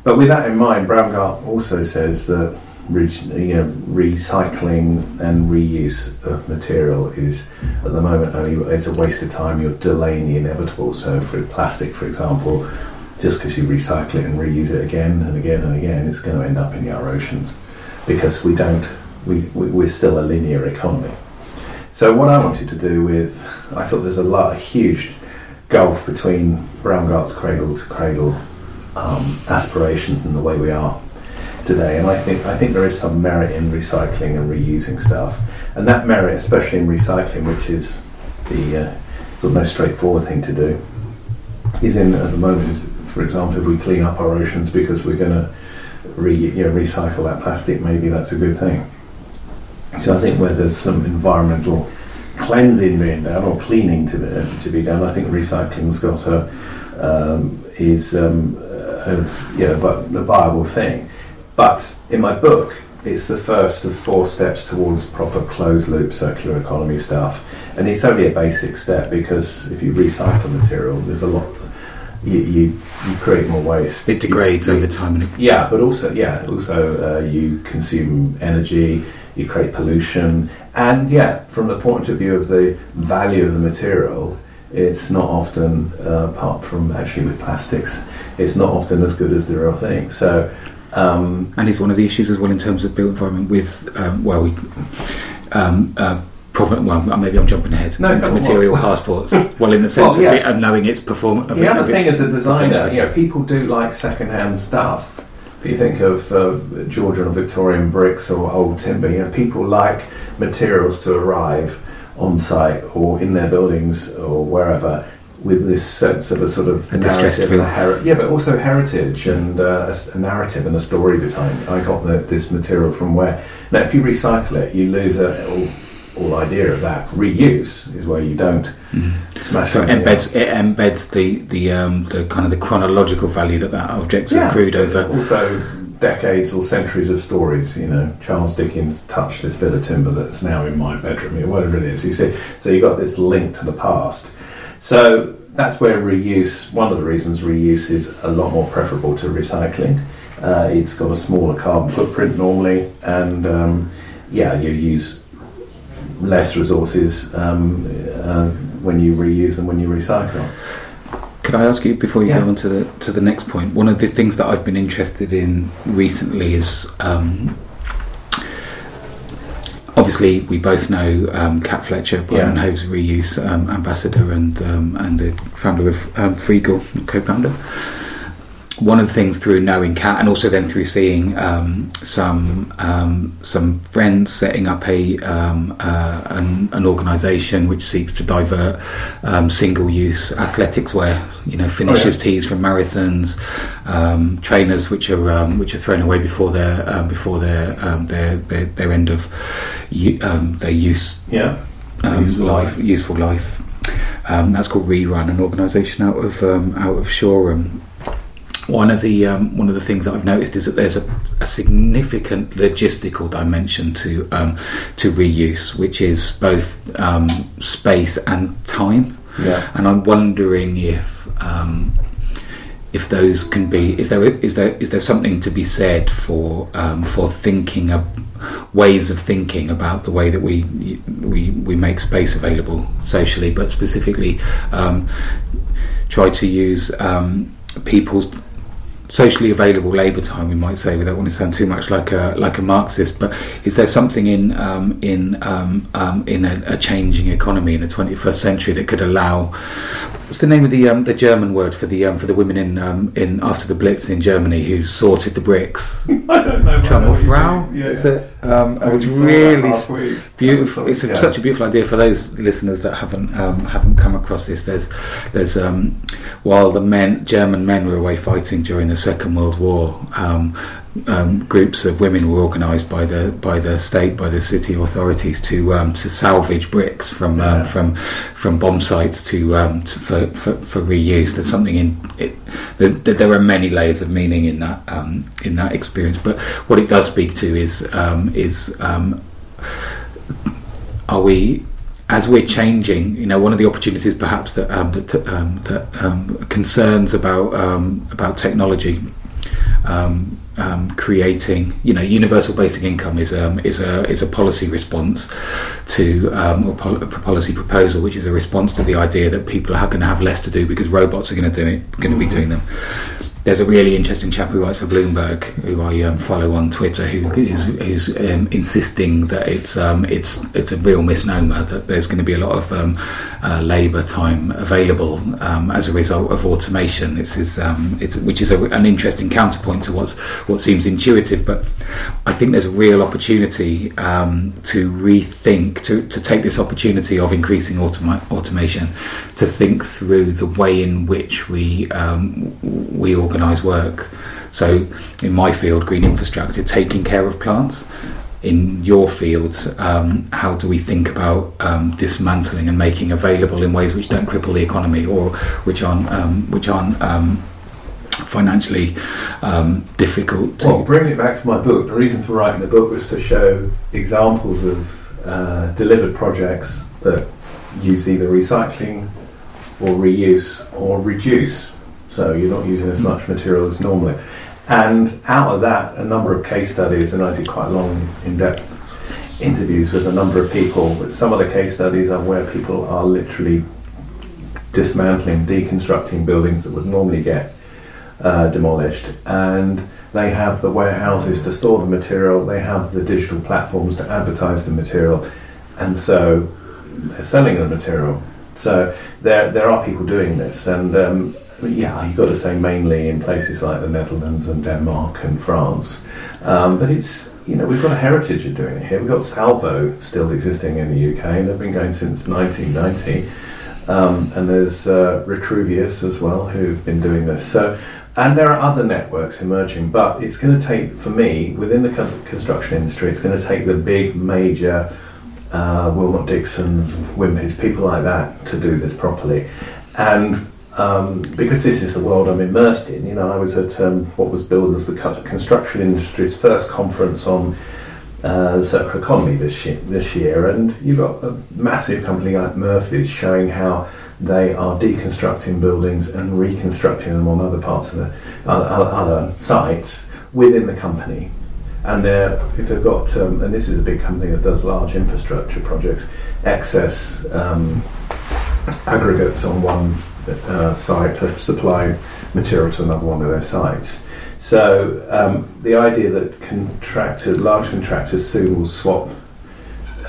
But with that in mind, Braungart also says that you know, recycling and reuse of material is at the moment only it's a waste of time. You're delaying the inevitable. So for plastic, for example, just because you recycle it and reuse it again and again and again, it's going to end up in our oceans because we don't. We, we we're still a linear economy. So what I wanted to do with, I thought there's a lot, a huge gulf between brown Braungart's cradle to cradle um, aspirations and the way we are today. And I think I think there is some merit in recycling and reusing stuff, and that merit, especially in recycling, which is the uh, sort of most straightforward thing to do, is in at the moment. Is, for example, if we clean up our oceans because we're going to re, you know, recycle that plastic, maybe that's a good thing. So I think where there's some environmental cleansing being done or cleaning to be, to be done, I think recycling's got a um, is um, a, yeah, but a viable thing. But in my book, it's the first of four steps towards proper closed loop circular economy stuff. And it's only a basic step because if you recycle material, there's a lot. You, you, you create more waste. It degrades you, over time. yeah, but also yeah, also uh, you consume energy, you create pollution, and yeah, from the point of view of the value of the material, it's not often uh, apart from actually with plastics, it's not often as good as the real thing. So um, and it's one of the issues as well in terms of built environment with, um, well, we. Um, uh, Profit, well, maybe I'm jumping ahead no, into material well, passports. well, in the sense well, yeah. of, it, of, knowing its performance. The other thing as a designer, you know, people do like second-hand stuff. If you think of uh, Georgian or Victorian bricks or old timber, you know, people like materials to arrive on site or in their buildings or wherever with this sense of a sort of a narrative, a heri- yeah, but also heritage and uh, a, a, narrative and a story behind. I got the, this material from where now, if you recycle it, you lose a, all, all idea of that. Reuse is where you don't mm. smash. So it embeds it embeds the the um, the kind of the chronological value that that object's yeah. accrued over. Also, decades or centuries of stories. You know, Charles Dickens touched this bit of timber that's now in my bedroom, or whatever it is. You see, so you've got this link to the past. So that's where reuse, one of the reasons reuse is a lot more preferable to recycling. Uh, it's got a smaller carbon footprint normally, and um, yeah, you use less resources um, uh, when you reuse than when you recycle. Could I ask you before you yeah. go on to the to the next point? One of the things that I've been interested in recently is um, obviously we both know um, Kat Fletcher, Brian yeah. Hove's reuse um, ambassador and um, and the founder of um, Freegle, co-founder one of the things through knowing Kat and also then through seeing um, some um, some friends setting up a um, uh, an, an organisation which seeks to divert um, single-use athletics wear, you know, finishes oh, yeah. tees from marathons, um, trainers which are um, which are thrown away before their before their, their, their their end of their use yeah useful life, life useful life. that's called Rerun, an organisation out of out of Shoreham one of the um, one of the things that I've noticed is that there's a, a significant logistical dimension to um, to reuse, which is both um, space and time. Yeah. And I'm wondering if um, if those can be is there is there is there something to be said for um, for thinking of ways of thinking about the way that we we we make space available socially, but specifically um, try to use people's socially available labour time, we might say, without wanting to sound too much like a like a Marxist. But is there something in um, in um, um, in a, a, changing economy in the 21st century that could allow what's the name of the um, the German word for the um, for the women in um, in after the Blitz in Germany who sorted the bricks? I don't know. Trommelfrau. Yeah. Is it? Um, it I was really last week. beautiful. It's a, Yeah. such a beautiful idea for those listeners that haven't um, haven't come across this. There's there's um, while the men German men were away fighting during the Second World War. Um, um, groups of women were organised by the by the state by the city authorities to um, to salvage bricks from Yeah. um, from from bomb sites to, um, to for, for for reuse. There's something in it. There are many layers of meaning in that um, in that experience. But what it does speak to is um, is um, are we as we're changing, you know, one of the opportunities perhaps that um, that, um, that um, concerns about um, about technology um, um, creating, you know, universal basic income is um, is a is a policy response to um, or pol- a policy proposal, which is a response to the idea that people are going to have less to do because robots are going to do it, going to be doing them. There's a really interesting chap who writes for Bloomberg, who I um, follow on Twitter, who is who's um, insisting that it's um, it's it's a real misnomer that there's going to be a lot of um, uh, labour time available um, as a result of automation. It's, is, um, it's which is a, an interesting counterpoint to what's what seems intuitive, but I think there's a real opportunity to rethink to, to take this opportunity of increasing automa- automation to think through the way in which we we organise work. So, in my field, green infrastructure, taking care of plants. In your field, um, how do we think about um, dismantling and making available in ways which don't cripple the economy or which aren't um, which aren't um, financially um, difficult? To Well, bringing it back to my book, the reason for writing the book was to show examples of uh, delivered projects that use either recycling or reuse or reduce. So you're not using as much material as normally. And out of that, a number of case studies, and I did quite long, in depth interviews with a number of people. But some of the case studies are where people are literally dismantling, deconstructing buildings that would normally get uh, demolished, and they have the warehouses to store the material, they have the digital platforms to advertise the material, and so they're selling the material. So there, there are people doing this, and um, yeah, you've got to say mainly in places like the Netherlands and Denmark and France, um, but it's you know we've got a heritage of doing it here. We've got Salvo still existing in the UK, and they've been going since 1990. Um, and there's uh, Retrouvius as well who've been doing this. So, and there are other networks emerging, but it's going to take, for me, within the construction industry, it's going to take the big major uh, Willmott Dixons, Wimpeys, people like that to do this properly. And um, because this is the world I'm immersed in, you know, I was at um, what was billed as the construction industry's first conference on uh, the circular economy this year, this year, and you've got a massive company like Murphy's showing how they are deconstructing buildings and reconstructing them on other parts of the other, other sites within the company. And if they've got, um, and this is a big company that does large infrastructure projects, excess um, aggregates on one uh, site to supply material to another one of their sites. So um, the idea that contractors, large contractors soon will swap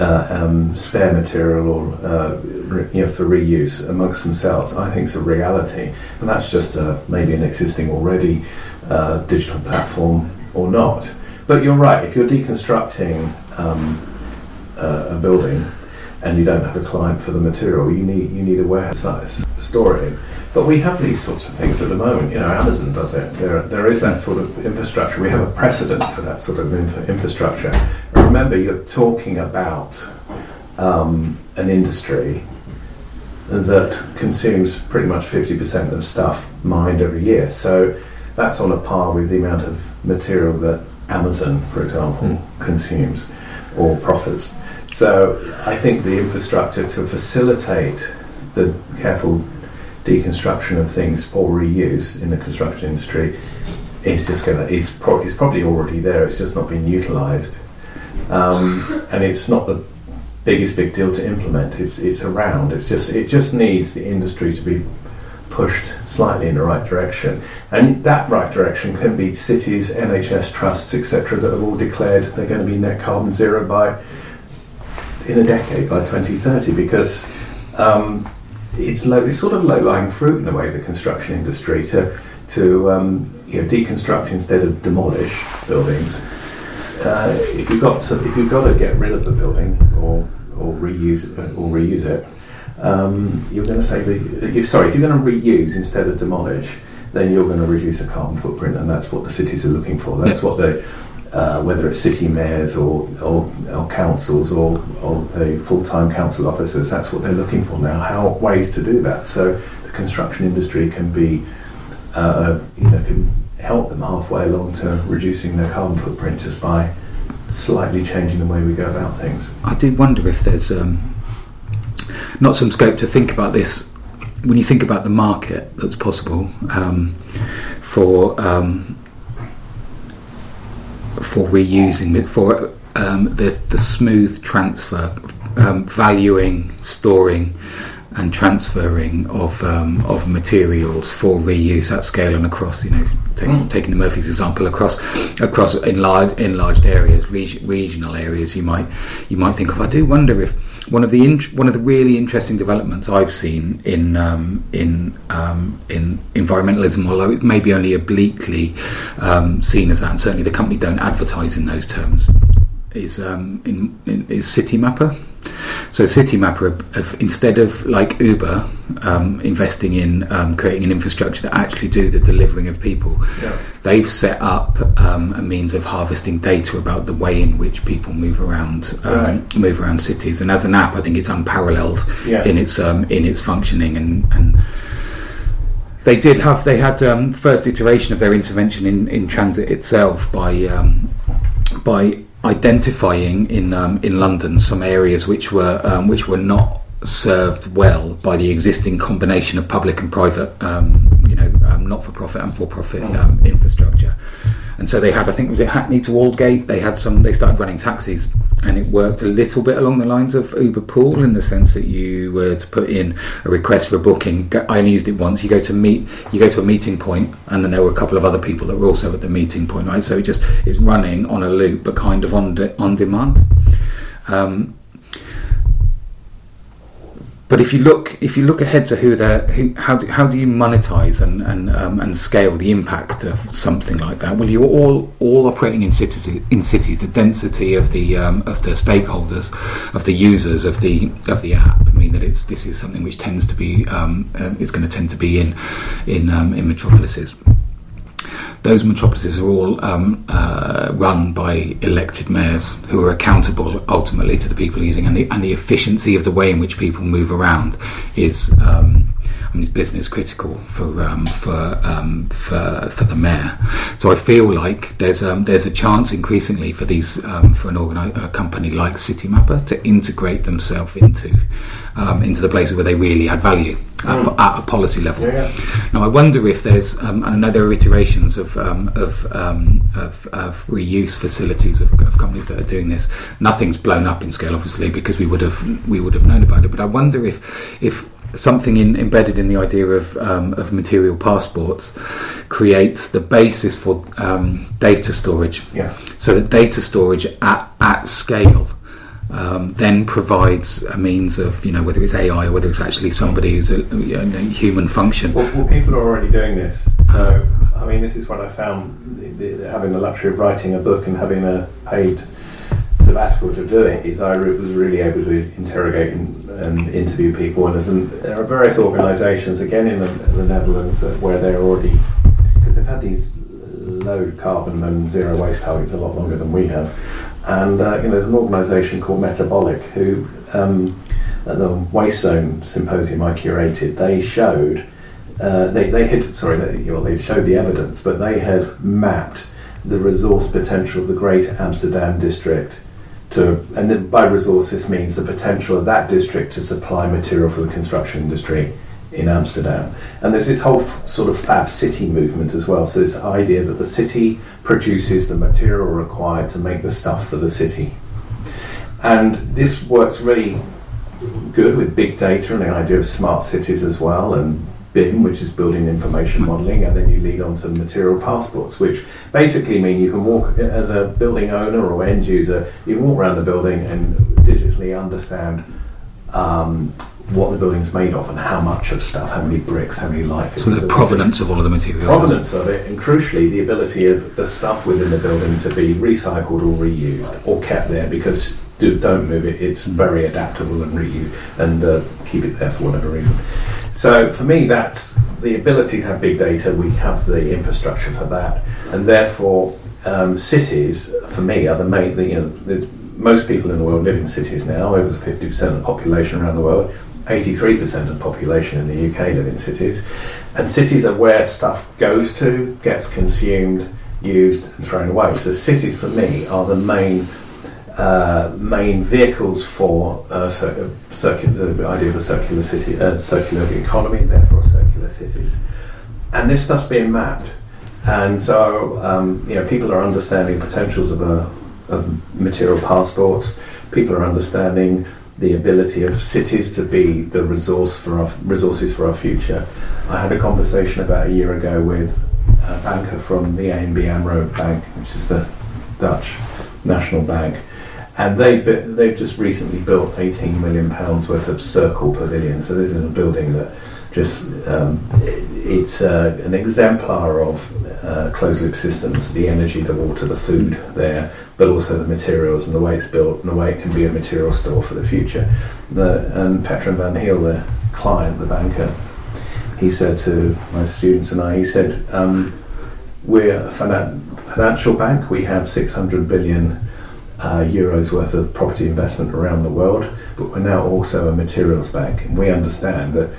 uh, um, spare material or uh, re, you know, for reuse amongst themselves, I think is a reality, and that's just uh, maybe an existing already uh, digital platform or not. But you're right. If you're deconstructing um, uh, a building and you don't have a client for the material, you need you need a warehouse size in. But we have these sorts of things at the moment. You know, Amazon does it. There, there is that sort of infrastructure. We have a precedent for that sort of infra- infrastructure. And remember, you're talking about um, an industry that consumes pretty much 50% of stuff mined every year. So that's on a par with the amount of material that Amazon, for example, Mm. consumes or proffers. So I think the infrastructure to facilitate the careful deconstruction of things for reuse in the construction industry is just going to, it's, pro- it's probably already there, it's just not being utilised. Um, and it's not the biggest big deal to implement, it's, it's around, it's just, it just needs the industry to be pushed slightly in the right direction. And that right direction can be cities, NHS trusts, etc., that have all declared they're going to be net carbon zero by in a decade by 2030 because um, it's low, it's sort of low lying fruit in a way. The construction industry to to um, you know deconstruct instead of demolish buildings. Uh, if you've got to, if you've got to get rid of the building or or reuse it or reuse it, um, you're going to save. A, sorry, if you're going to reuse instead of demolish, then you're going to reduce a carbon footprint, and that's what the cities are looking for. That's what they uh, whether it's city mayors or, or, or councils or, or the full-time council officers, that's what they're looking for now. How ways to do that? So the construction industry can be, uh, you know, can help them halfway along to reducing their carbon footprint just by slightly changing the way we go about things. I do wonder if there's um, not some scope to think about this when you think about the market that's possible um, for um, for reusing it for um, the the smooth transfer, um, valuing, storing, and transferring of um, of materials for reuse at scale and across. You know, take, mm. taking the Murphy's example across across enlarged enlarged areas, reg- regional areas. You might you might think of. I do wonder if one of the int- one of the really interesting developments I've seen in um, in um, in environmentalism, although it may be only obliquely um, seen as that, and certainly the company don't advertise in those terms, is um, in, in, is Citymapper. So Citymapper, have, instead of like Uber um, investing in um, creating an infrastructure to actually do the delivering of people, yeah. they've set up um, a means of harvesting data about the way in which people move around um, right. move around cities. And as an app, I think it's unparalleled yeah. in its um, in its functioning and. and they did have they had um, first iteration of their intervention in, in transit itself by by identifying in um, in London some areas which were um, which were not served well by the existing combination of public and private, um, you know, um, not-for-profit and for-profit mm. um, infrastructure. And so they had, I think, was it Hackney to Aldgate? They had some. They started running taxis, and it worked a little bit along the lines of Uber Pool in the sense that you were to put in a request for a booking. I only used it once. You go to meet, you go to a meeting point, and then there were a couple of other people that were also at the meeting point, right? So it just is running on a loop, but kind of on de- on demand. Um, but if you look if you look ahead to who they're who, how do, how do you monetize and and um, and scale the impact of something like that? Well, you're all all operating in cities in cities. The density of the um, of the stakeholders, of the users of the of the app, mean that it's this is something which tends to be um, uh, is going to tend to be in in um, in metropolises those metropolises are all um, uh, run by elected mayors who are accountable ultimately to the people using, and the and the efficiency of the way in which people move around is. Um, I mean, it's business critical for um, for um, for for the mayor. So I feel like there's um, there's a chance increasingly for these um, for an organi- a company like Citymapper to integrate themselves into um, into the places where they really add value at, mm. at a policy level. Yeah, yeah. Now I wonder if there's um, I know there are iterations of of, of, of reuse facilities of, of companies that are doing this. Nothing's blown up in scale, obviously, because we would have we would have known about it. But I wonder if if something in, embedded in the idea of, um, of material passports creates the basis for um, data storage. Yeah. So that data storage at, at scale um, then provides a means of, you know, whether it's AI or whether it's actually somebody who's a, you know, human function. Well, well, people are already doing this. So, I mean, this is what I found having the luxury of writing a book and having a paid sabbatical to do it is I was really able to interrogate and, and interview people. And an, there are various organisations, again in the, the Netherlands, uh, where they're already, because they've had these low carbon and zero waste targets a lot longer than we have. And uh, you know, there's an organisation called Metabolic who, um, at the Waste Zone symposium I curated, they showed, uh, they, they had, sorry, they, well, they showed the evidence, but they had mapped the resource potential of the Greater Amsterdam district to, and then by resource this means the potential of that district to supply material for the construction industry in Amsterdam. And there's this whole f- sort of fab city movement as well. So this idea that the city produces the material required to make the stuff for the city. And this works really good with big data and the idea of smart cities as well and BIM, which is building information modeling, and then you lead on to material passports, which basically mean you can walk as a building owner or end user, you can walk around the building and digitally understand um, what the building's made of and how much of stuff, how many bricks, how many life. So the provenance of all of the materials. provenance of it, and crucially the ability of the stuff within the building to be recycled or reused or kept there because do, don't move it. It's very adaptable and reuse and uh, keep it there for whatever reason. So for me, that's the ability to have big data. We have the infrastructure for that, and therefore um, cities for me are the main. The, you know, most people in the world live in cities now. Over 50% of the population around the world. 83% of the population in the UK live in cities, and cities are where stuff goes to, gets consumed, used, and thrown away. So cities, for me, are the main uh, main vehicles for uh, cir- the idea of a circular city, uh, circular economy, and therefore circular cities. And this stuff's being mapped, and so um, you know people are understanding potentials of, a, of material passports. People are understanding the ability of cities to be the resource for our resources for our future. I had a conversation about a year ago with a banker from the ABN AMRO Bank, which is the Dutch national bank, and they they've just recently built 18 million pounds worth of Circl Pavilion. So this is a building that just um, it- it's uh, an exemplar of uh, closed loop systems, the energy, the water, the food there, but also the materials and the way it's built and the way it can be a material store for the future. The, and Petra Van Heel, the client, the banker, he said to my students and I, he said, um, we're a finan- financial bank. We have 600 billion uh, euros worth of property investment around the world, but we're now also a materials bank. And we understand that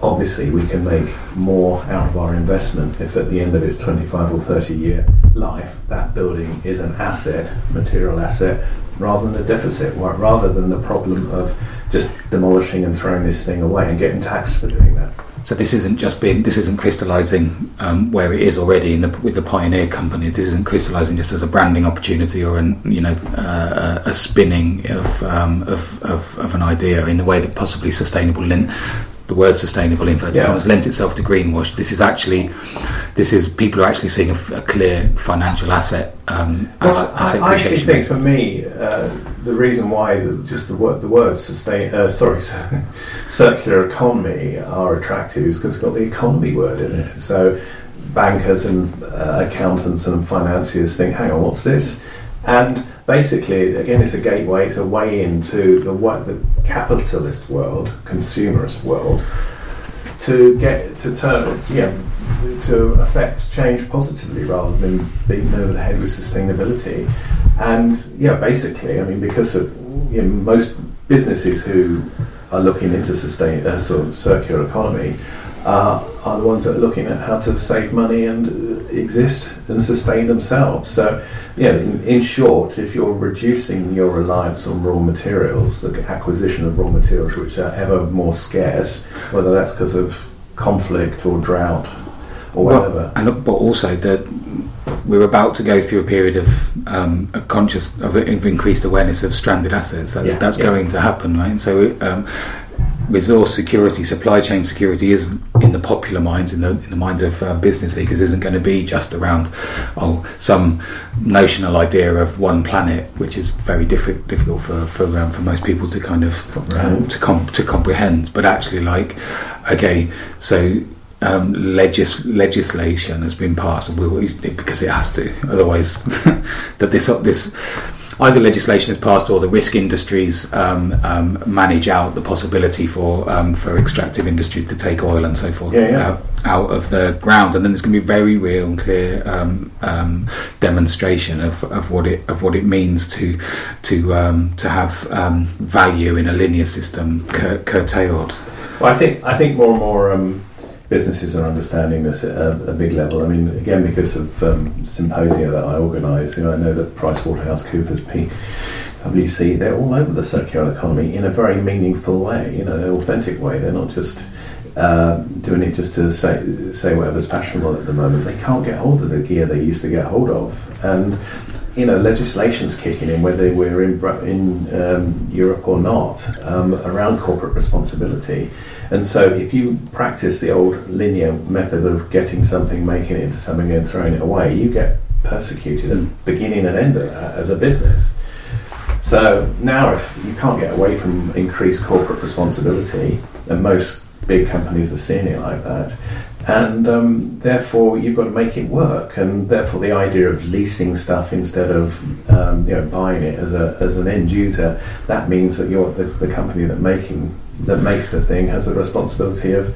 obviously we can make more out of our investment if at the end of its 25 or 30 year life that building is an asset, material asset, rather than a deficit, rather than the problem of just demolishing and throwing this thing away and getting taxed for doing that. So this isn't just being, this isn't crystallising um, where it is already the, with the pioneer company. This isn't crystallising just as a branding opportunity or an, you know uh, a spinning of, um, of, of of an idea in the way that possibly sustainable lent the word sustainable in inverted Yeah. commas lent itself to greenwash. This is actually this is people are actually seeing a clear financial asset. Um, Well, asset, I, actually think for me, uh, the reason why the, just the word, the word sustain, uh, sorry, circular economy are attractive is because it's got the economy word in it. So bankers and uh, accountants and financiers think, hang on, what's this? And basically, again, it's a gateway, it's a way into the what the capitalist world, consumerist world, to get to turn, yeah, to affect change positively rather than beating over the head with sustainability. And yeah, basically, I mean, because of you know, most businesses who are looking into sustain uh, sort of circular economy uh, are the ones that are looking at how to save money and uh, exist and sustain themselves. So, yeah, in, in short, if you're reducing your reliance on raw materials, the acquisition of raw materials, which are ever more scarce, whether that's because of conflict or drought or Well, whatever. and but also that we're about to go through a period of um, a conscious of, of increased awareness of stranded assets. That's Yeah, that's yeah. going to happen, right? So. Um, Resource security, supply chain security is in the popular minds, in the in the minds of uh, business leaders, isn't going to be just around oh some notional idea of one planet, which is very diffi- difficult for for, um, for most people to kind of um, Comprehend. to com- to comprehend. But actually, like, okay, so um, legis- legislation has been passed, and will because it has to. Otherwise, that this this either legislation is passed or the risk industries um, um, manage out the possibility for um, for extractive industries to take oil and so forth Yeah, yeah. Out, out of the ground, and then there's going to be very real and clear um, um, demonstration of, of what it of what it means to to um, to have um, value in a linear system cur- curtailed. Well, I think I think more and more um, businesses are understanding this at a, a big level. I mean, again, because of um, symposia that I organise, you know, I know that PricewaterhouseCoopers, PwC, they're all over the circular economy in a very meaningful way, you know, an authentic way. They're not just uh, doing it just to say say whatever's fashionable at the moment. They can't get hold of the gear they used to get hold of, and you know, legislation's kicking in, whether we're in in um, Europe or not, um, around corporate responsibility. And so, if you practice the old linear method of getting something, making it into something, and throwing it away, you get persecuted at Mm. beginning and end of that as a business. So now, if you can't get away from increased corporate responsibility, and most big companies are seeing it like that, and um, therefore you've got to make it work. And therefore, the idea of leasing stuff instead of um, you know buying it as a as an end user, that means that you're the, the company that making that makes the thing has the responsibility of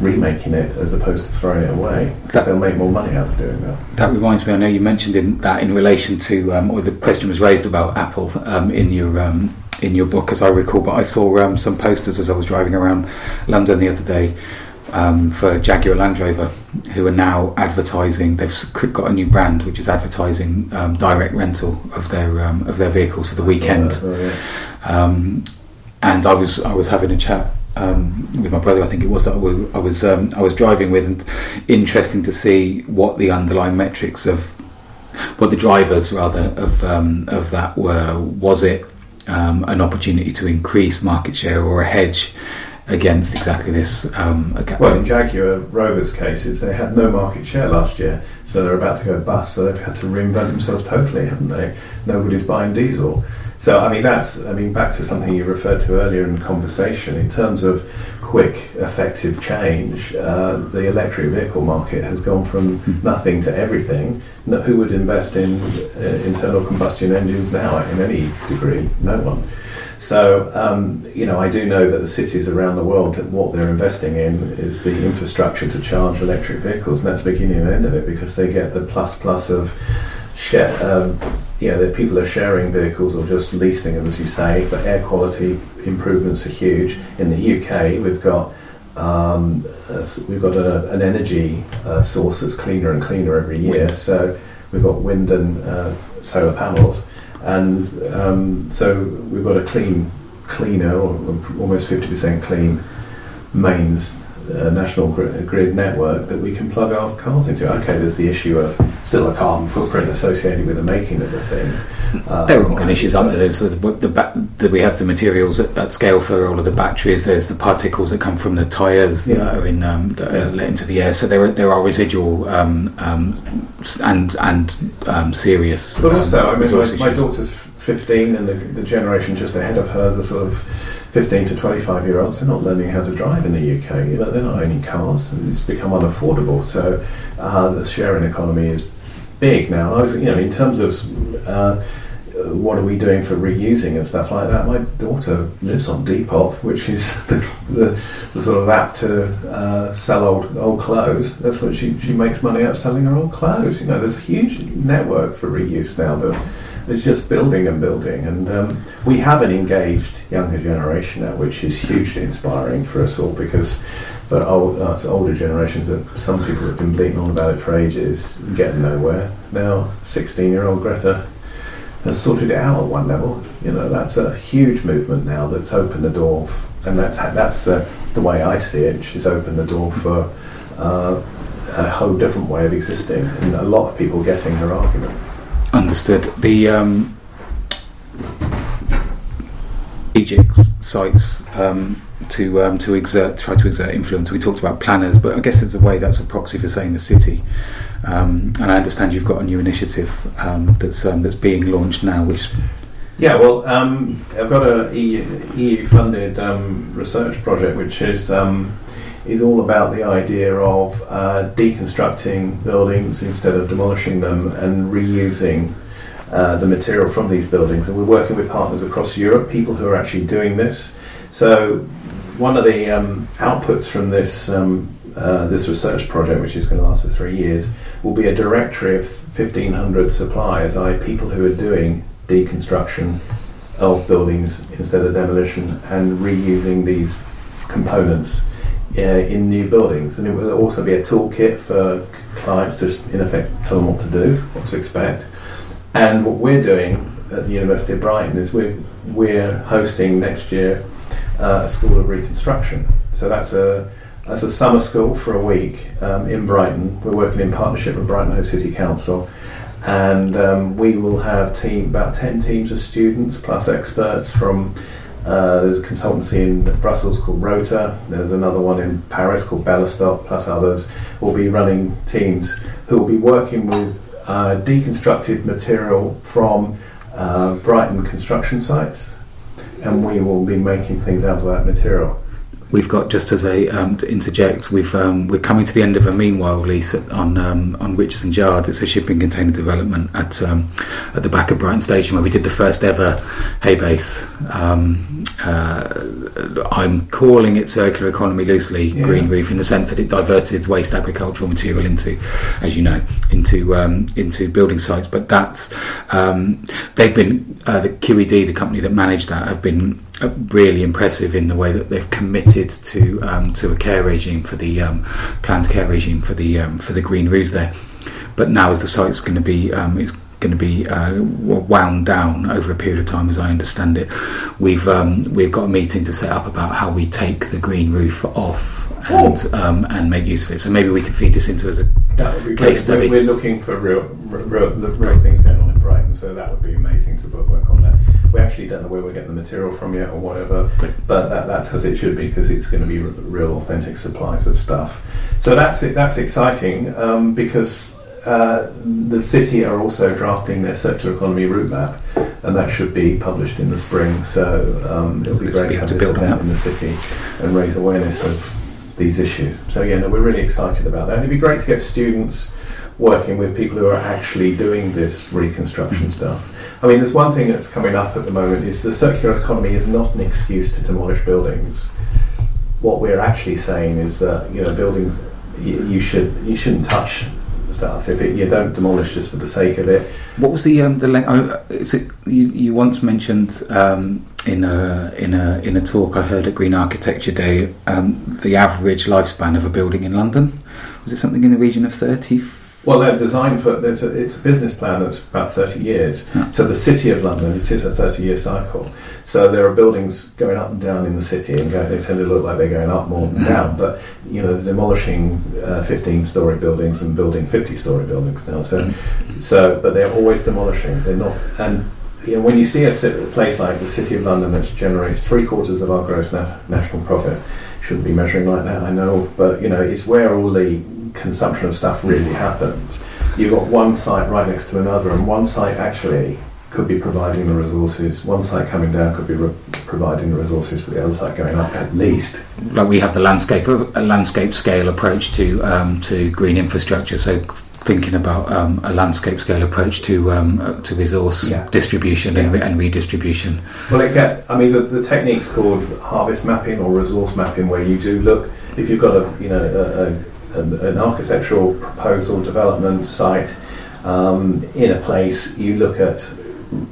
remaking it as opposed to throwing it away because they'll make more money out of doing that. That reminds me. I know you mentioned in that in relation to, um, or the question was raised about Apple um, in your um, in your book, as I recall. But I saw um, some posters as I was driving around London the other day um, for Jaguar Land Rover, who are now advertising. They've got a new brand which is advertising um, direct rental of their of their vehicles for the weekend. yeah. And I was I was having a chat um, with my brother, I think it was that I was um, I was driving with, and interesting to see what the underlying metrics of what the drivers rather of um, of that were. Was it um, an opportunity to increase market share or a hedge against exactly this? Um, well, in Jaguar Rover's cases, they had no market share last year, so they're about to go bust. So they've had to reinvent themselves totally, haven't they? Nobody's buying diesel. So, I mean, that's, I mean, back to something you referred to earlier in the conversation, in terms of quick, effective change, uh, the electric vehicle market has gone from mm. nothing to everything. No, who would invest in uh, internal combustion engines now in any degree? No one. So, um, you know, I do know that the cities around the world, that what they're investing in is the infrastructure to charge electric vehicles, and that's the beginning and end of it because they get the plus plus of share. Um, yeah, the people are sharing vehicles or just leasing them, as you say. But air quality improvements are huge. In the UK, we've got um, we've got a, an energy uh, source that's cleaner and cleaner every year. Wind. So we've got wind and uh, solar panels, and um, so we've got a clean, cleaner or almost fifty percent clean mains uh, national grid, network that we can plug our cars into. Okay, there's the issue of still a carbon footprint associated with the making of the thing. Uh, there are ongoing issues, aren't there? There's the, the, the, we have the materials at, at, scale for all of the batteries. There's the particles that come from the tyres yeah. that are in um, that yeah. are let into the air. So there are, there are residual um, um, and and um, serious. But also, um, I mean, my, my daughter's 15, and the, the generation just ahead of her, the sort of 15 to 25 year olds, they're not learning how to drive in the UK. They're not owning cars. It's become unaffordable. So uh, the sharing economy is big now. I was, you know, in terms of uh, what are we doing for reusing and stuff like that. My daughter lives on Depop, which is the, the, the sort of app to uh, sell old old clothes. That's what she she makes money out selling her old clothes. You know, there's a huge network for reuse now that it's just building and building. And um, we have an engaged younger generation now, which is hugely inspiring for us all because, but old, uh, older generations, that some people have been bleating on about it for ages, getting nowhere. Now, 16 year old Greta has sorted it out at one level. You know, that's a huge movement now that's opened the door, and that's that's uh, the way I see it. She's opened the door for uh, a whole different way of existing, and a lot of people getting her argument. Understood. The um, strategic sites um, to um, to exert try to exert influence. We talked about planners, but I guess it's a way that's a proxy for saying the city. Um, and I understand you've got a new initiative um, that's um, that's being launched now, which. Yeah, well, um, I've got a EU funded research project which is is all about the idea of uh, deconstructing buildings instead of demolishing them and reusing uh, the material from these buildings. And we're working with partners across Europe, people who are actually doing this. So, one of the um, outputs from this um, uh, this research project, which is going to last for three years, will be a directory of 1,500 suppliers, i.e., people who are doing deconstruction of buildings instead of demolition and reusing these components in new buildings, and it will also be a toolkit for clients to, in effect, tell them what to do, what to expect. And what we're doing at the University of Brighton is we're we're hosting next year uh, a school of reconstruction. So that's a that's a summer school for a week um, in Brighton. We're working in partnership with Brighton Hove City Council, and um, we will have team about ten teams of students plus experts from uh, there's a consultancy in Brussels called Rotor. There's another one in Paris called Bellastock, plus others. We'll be running teams who will be working with uh, deconstructed material from uh, Brighton construction sites, and we will be making things out of that material. We've got just as a um, to interject, we've um, we're coming to the end of a meanwhile lease at, on um, on Richardson Yard. It's a shipping container development at um, at the back of Brighton Station where we did the first ever hay base. Um, uh, I'm calling it circular economy loosely, Yeah. green roof, in the sense that it diverted waste agricultural material into, as you know, into um, into building sites. But that's um, they've been uh, the QED, the company that managed that, have been really impressive in the way that they've committed to um, to a care regime for the um, planned care regime for the um, for the green roofs there. But now, as the site's going to be um, is going to be uh, wound down over a period of time, as I understand it, we've um, we've got a meeting to set up about how we take the green roof off. And um, and make use of it. So maybe we can feed this into as a That would be Case great. study. We're, we're looking for real, real, real things going on in Brighton, so that would be amazing to work on that. We actually don't know where we're getting the material from yet or whatever, Great. but that, that's as it should be because it's going to be r- real authentic supplies of stuff. So that's it. That's exciting um, because uh, the city are also drafting their circular economy route map, and that should be published in the spring. So um, it'll be great to have this event in the city and raise awareness of these issues. So yeah, no, we're really excited about that. And It'd be great to get students working with people who are actually doing this reconstruction stuff. I mean, there's one thing that's coming up at the moment is the circular economy is not an excuse to demolish buildings. What we're actually saying is that you know buildings you, you should you shouldn't touch stuff if it, you don't demolish just for the sake of it. What was the um, the length? It, you, you once mentioned um, in a in a in a talk I heard at Green Architecture Day um, the average lifespan of a building in London was it something in the region of thirty? Well, they're designed for there's a, it's a business plan that's about 30 years. So the city of London, it is a 30 year cycle. So there are buildings going up and down in the city, and go, they tend to look like they're going up more than down. Mm-hmm. But you know, they're demolishing uh, 15 story buildings and building 50 story buildings now. So, mm-hmm. so but they're always demolishing. They're not and. You know, when you see a place like the City of London, that generates three quarters of our gross na- national profit, shouldn't be measuring like that, I know, but you know, it's where all the consumption of stuff really happens. You've got one site right next to another, and one site actually could be providing the resources. One site coming down could be re- providing the resources for the other site going up, at least. Like we have the landscape a landscape scale approach to um, to green infrastructure. So thinking about um, a landscape scale approach to um, uh, to resource Yeah. distribution and, re- and redistribution. Well, it get. I mean, the, the technique's called harvest mapping or resource mapping, where you do look if you've got a you know a, a, an, an architectural proposal development site um, in a place, you look at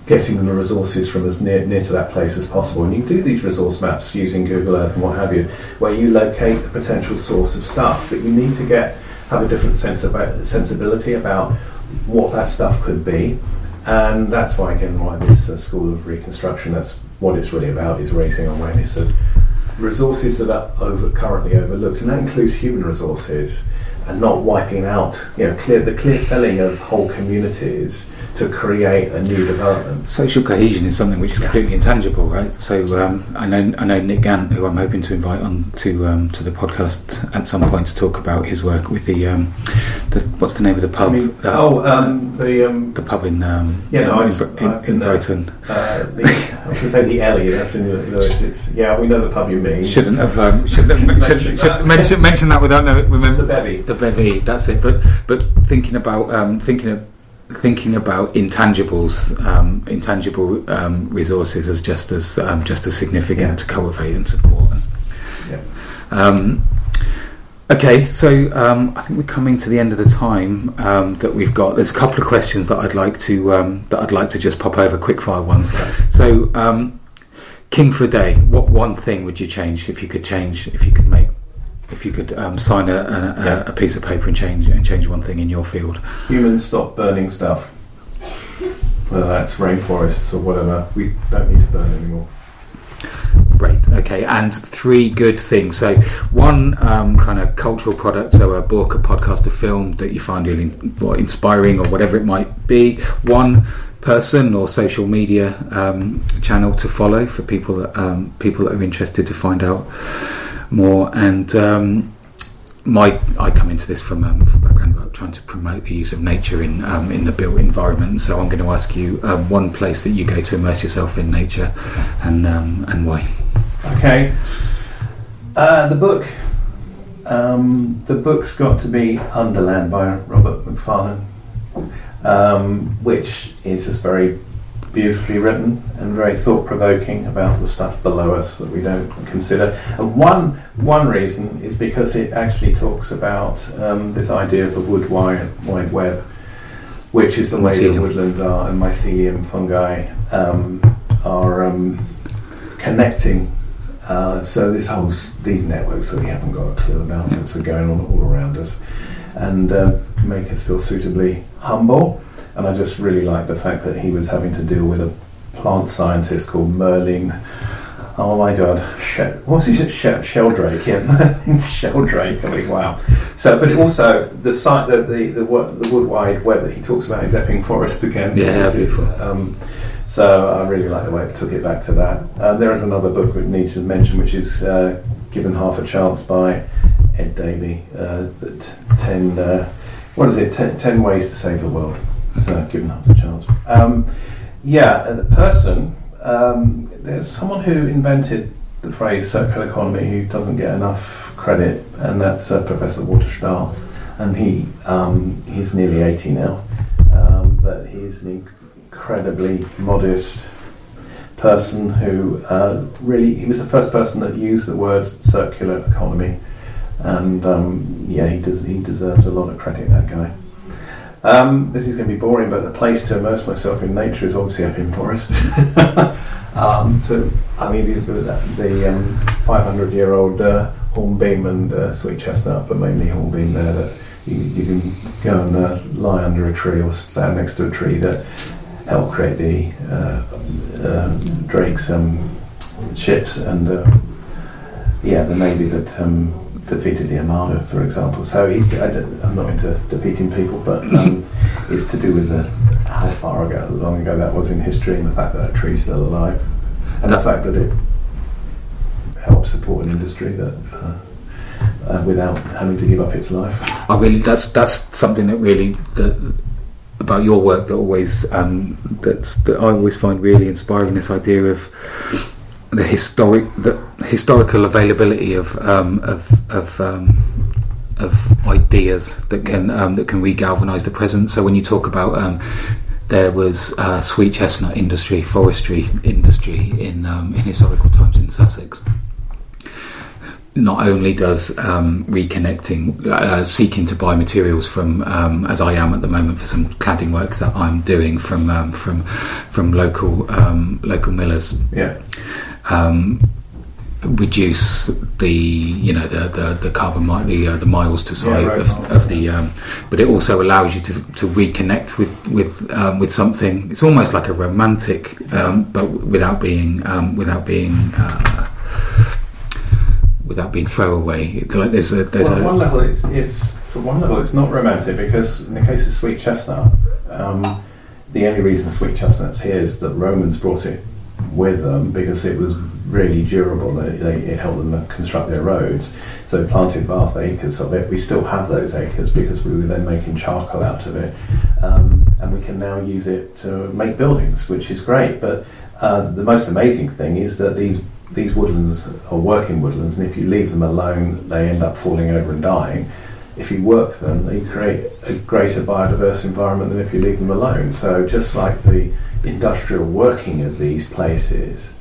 getting the resources from as near, near to that place as possible, and you do these resource maps using Google Earth and what have you, where you locate the potential source of stuff, but you need to get have a different sense about sensibility about what that stuff could be, and that's why again why this uh, school of reconstruction. That's what it's really about is raising awareness of resources that are over, currently overlooked, and that includes human resources, and not wiping out you know clear the clear felling of whole communities to create a new development. Social cohesion is something which is completely intangible, right? So um, I know I know Nick Gant, who I'm hoping to invite on to um, to the podcast at some point to talk about his work with the, um, the what's the name of the pub? I mean, The- oh, um, the um, the pub in um, Yeah, no, in, I've- in, I've in there. Brighton. uh, the, I was going to say the Ellie. That's in the it's, yeah, we know the pub you mean. Shouldn't have um, should have should, mention, mention that without knowing. the bevy. the bevy. That's it. But but thinking about um, thinking of thinking about intangibles, um, intangible um, resources as just as um, just as significant Yeah. to cultivate and support. And, Yeah. Um, okay, so um, I think we're coming to the end of the time um, that we've got. There's a couple of questions that I'd like to um, that I'd like to just pop over, quickfire ones. So, um, King for a day. What one thing would you change if you could change? If you could make, if you could um, sign a, a, Yeah. a piece of paper and change and change one thing in your field. Humans stop burning stuff. Whether that's rainforests or whatever, we don't need to burn anymore. Great. Okay, and three good things. So, one um, kind of cultural product, so a book, a podcast, a film that you find really inspiring or whatever it might be. One person or social media um, channel to follow for people that um, people that are interested to find out more. And um, my I come into this from um, from a background about trying to promote the use of nature in um, in the built environment. So I'm going to ask you um, one place that you go to immerse yourself in nature, and um, and why. Okay. Uh, the book. Um, the book's got to be Underland by Robert Macfarlane, um, which is just very beautifully written and very thought provoking about the stuff below us that we don't consider. And one one reason is because it actually talks about um, this idea of the wood wide, wide web, which is the way the woodlands are, and mycelium fungi um, are um, connecting uh, so this whole these networks that we haven't got a clue about that are going on all around us, and uh, make us feel suitably humble. And I just really like the fact that he was having to deal with a plant scientist called Merlin. Oh my God, she- what's he? She- Sheldrake, yeah, Merlin's Sheldrake. I mean, wow. So, but also the site that the the, the wood wide web that he talks about is Epping Forest again. Yeah, beautiful. Um, so I really like the way it took it back to that. Uh, there is another book that needs to mention, which is uh, Given Half a Chance by Ed Davey. Uh, ten, uh, what is it? Ten, ten, ways to save the world. So Given Half a Chance. Um, yeah, the person. Um, there's someone who invented the phrase circular economy who doesn't get enough credit, and that's uh, Professor Walter Stahel. And he um, he's nearly 80 now, um, but he's an incredibly modest person who uh, really he was the first person that used the word circular economy, and um, yeah, he does he deserves a lot of credit. That guy. Um, this is going to be boring, but the place to immerse myself in nature is obviously Epping Forest. um, so, I mean, the, the um, 500 year old uh, hornbeam and uh, sweet chestnut, but mainly hornbeam there that you, you can go and uh, lie under a tree or stand next to a tree that helped create the uh, uh, Drake's um, ships and uh, yeah, the navy that um, defeated the Armada, for example. So he's, I am not into defeating people, but um, it's to do with the, how far ago, long ago that was in history, and the fact that that tree's still alive, and the fact that it helps support an industry that. Uh, uh, without having to give up its life. I really, that's that's something that really that about your work that always um, that's that I always find really inspiring. This idea of the historic the historical availability of um, of of, um, of ideas that can um, that can regalvanise the present. So when you talk about um, there was uh, sweet chestnut industry, forestry industry in um, in historical times in Sussex not only does um, reconnecting, uh, seeking to buy materials from, as I am at the moment for some cladding work that I'm doing from from from local local millers. Yeah. Um, reduce the you know the the, the carbon mi- the uh, the miles to site yeah, right. of, of, the um, but it also allows you to, to reconnect with with um, with something it's almost like a romantic um, but without being um, without being uh, without being throwaway like there's a there's well, a one level it's it's for one level it's not romantic because in the case of sweet chestnut um, the only reason sweet chestnut's here is that Romans brought it with them because it was really durable. They, they, it helped them construct their roads. So planted vast acres of it. We still have those acres because we were then making charcoal out of it. Um, and we can now use it to make buildings, which is great. But uh, the most amazing thing is that these these woodlands are working woodlands, and if you leave them alone, they end up falling over and dying. If you work them, they create a greater biodiverse environment than if you leave them alone. So just like the industrial working of these places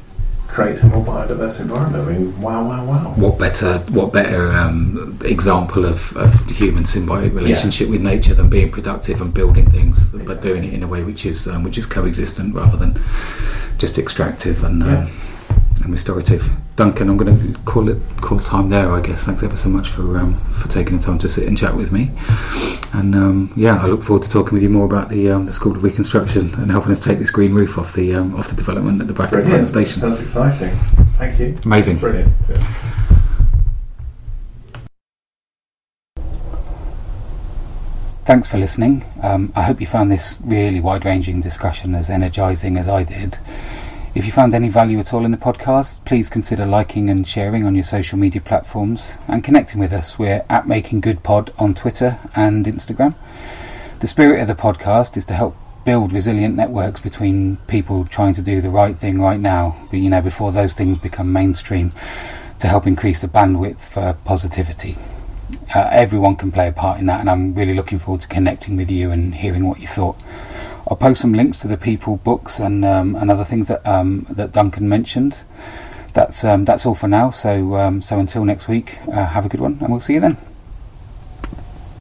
creates a more biodiverse environment. I mean, wow, wow, wow. What better, what better um, example of, of human symbiotic relationship Yeah. with nature than being productive and building things, but doing it in a way which is um, which is coexistent rather than just extractive and um, Yeah. And restorative. Duncan, I'm going to call it call time there. I guess. Thanks ever so much for um, for taking the time to sit and chat with me. And um, yeah, I look forward to talking with you more about the um, the School of Reconstruction and helping us take this green roof off the um, off the development at the back of the Brighton Station. Sounds exciting. Thank you. Amazing. Brilliant. Yeah. Thanks for listening. Um, I hope you found this really wide ranging discussion as energising as I did. If you found any value at all in the podcast, please consider liking and sharing on your social media platforms and connecting with us. We're at Making Good Pod on Twitter and Instagram. The spirit of the podcast is to help build resilient networks between people trying to do the right thing right now, but you know, before those things become mainstream, to help increase the bandwidth for positivity. Uh, everyone can play a part in that, and I'm really looking forward to connecting with you and hearing what you thought. I'll post some links to the people, books, and um, and other things that um, that Duncan mentioned. That's um, that's all for now. So um, so until next week, uh, have a good one, and we'll see you then.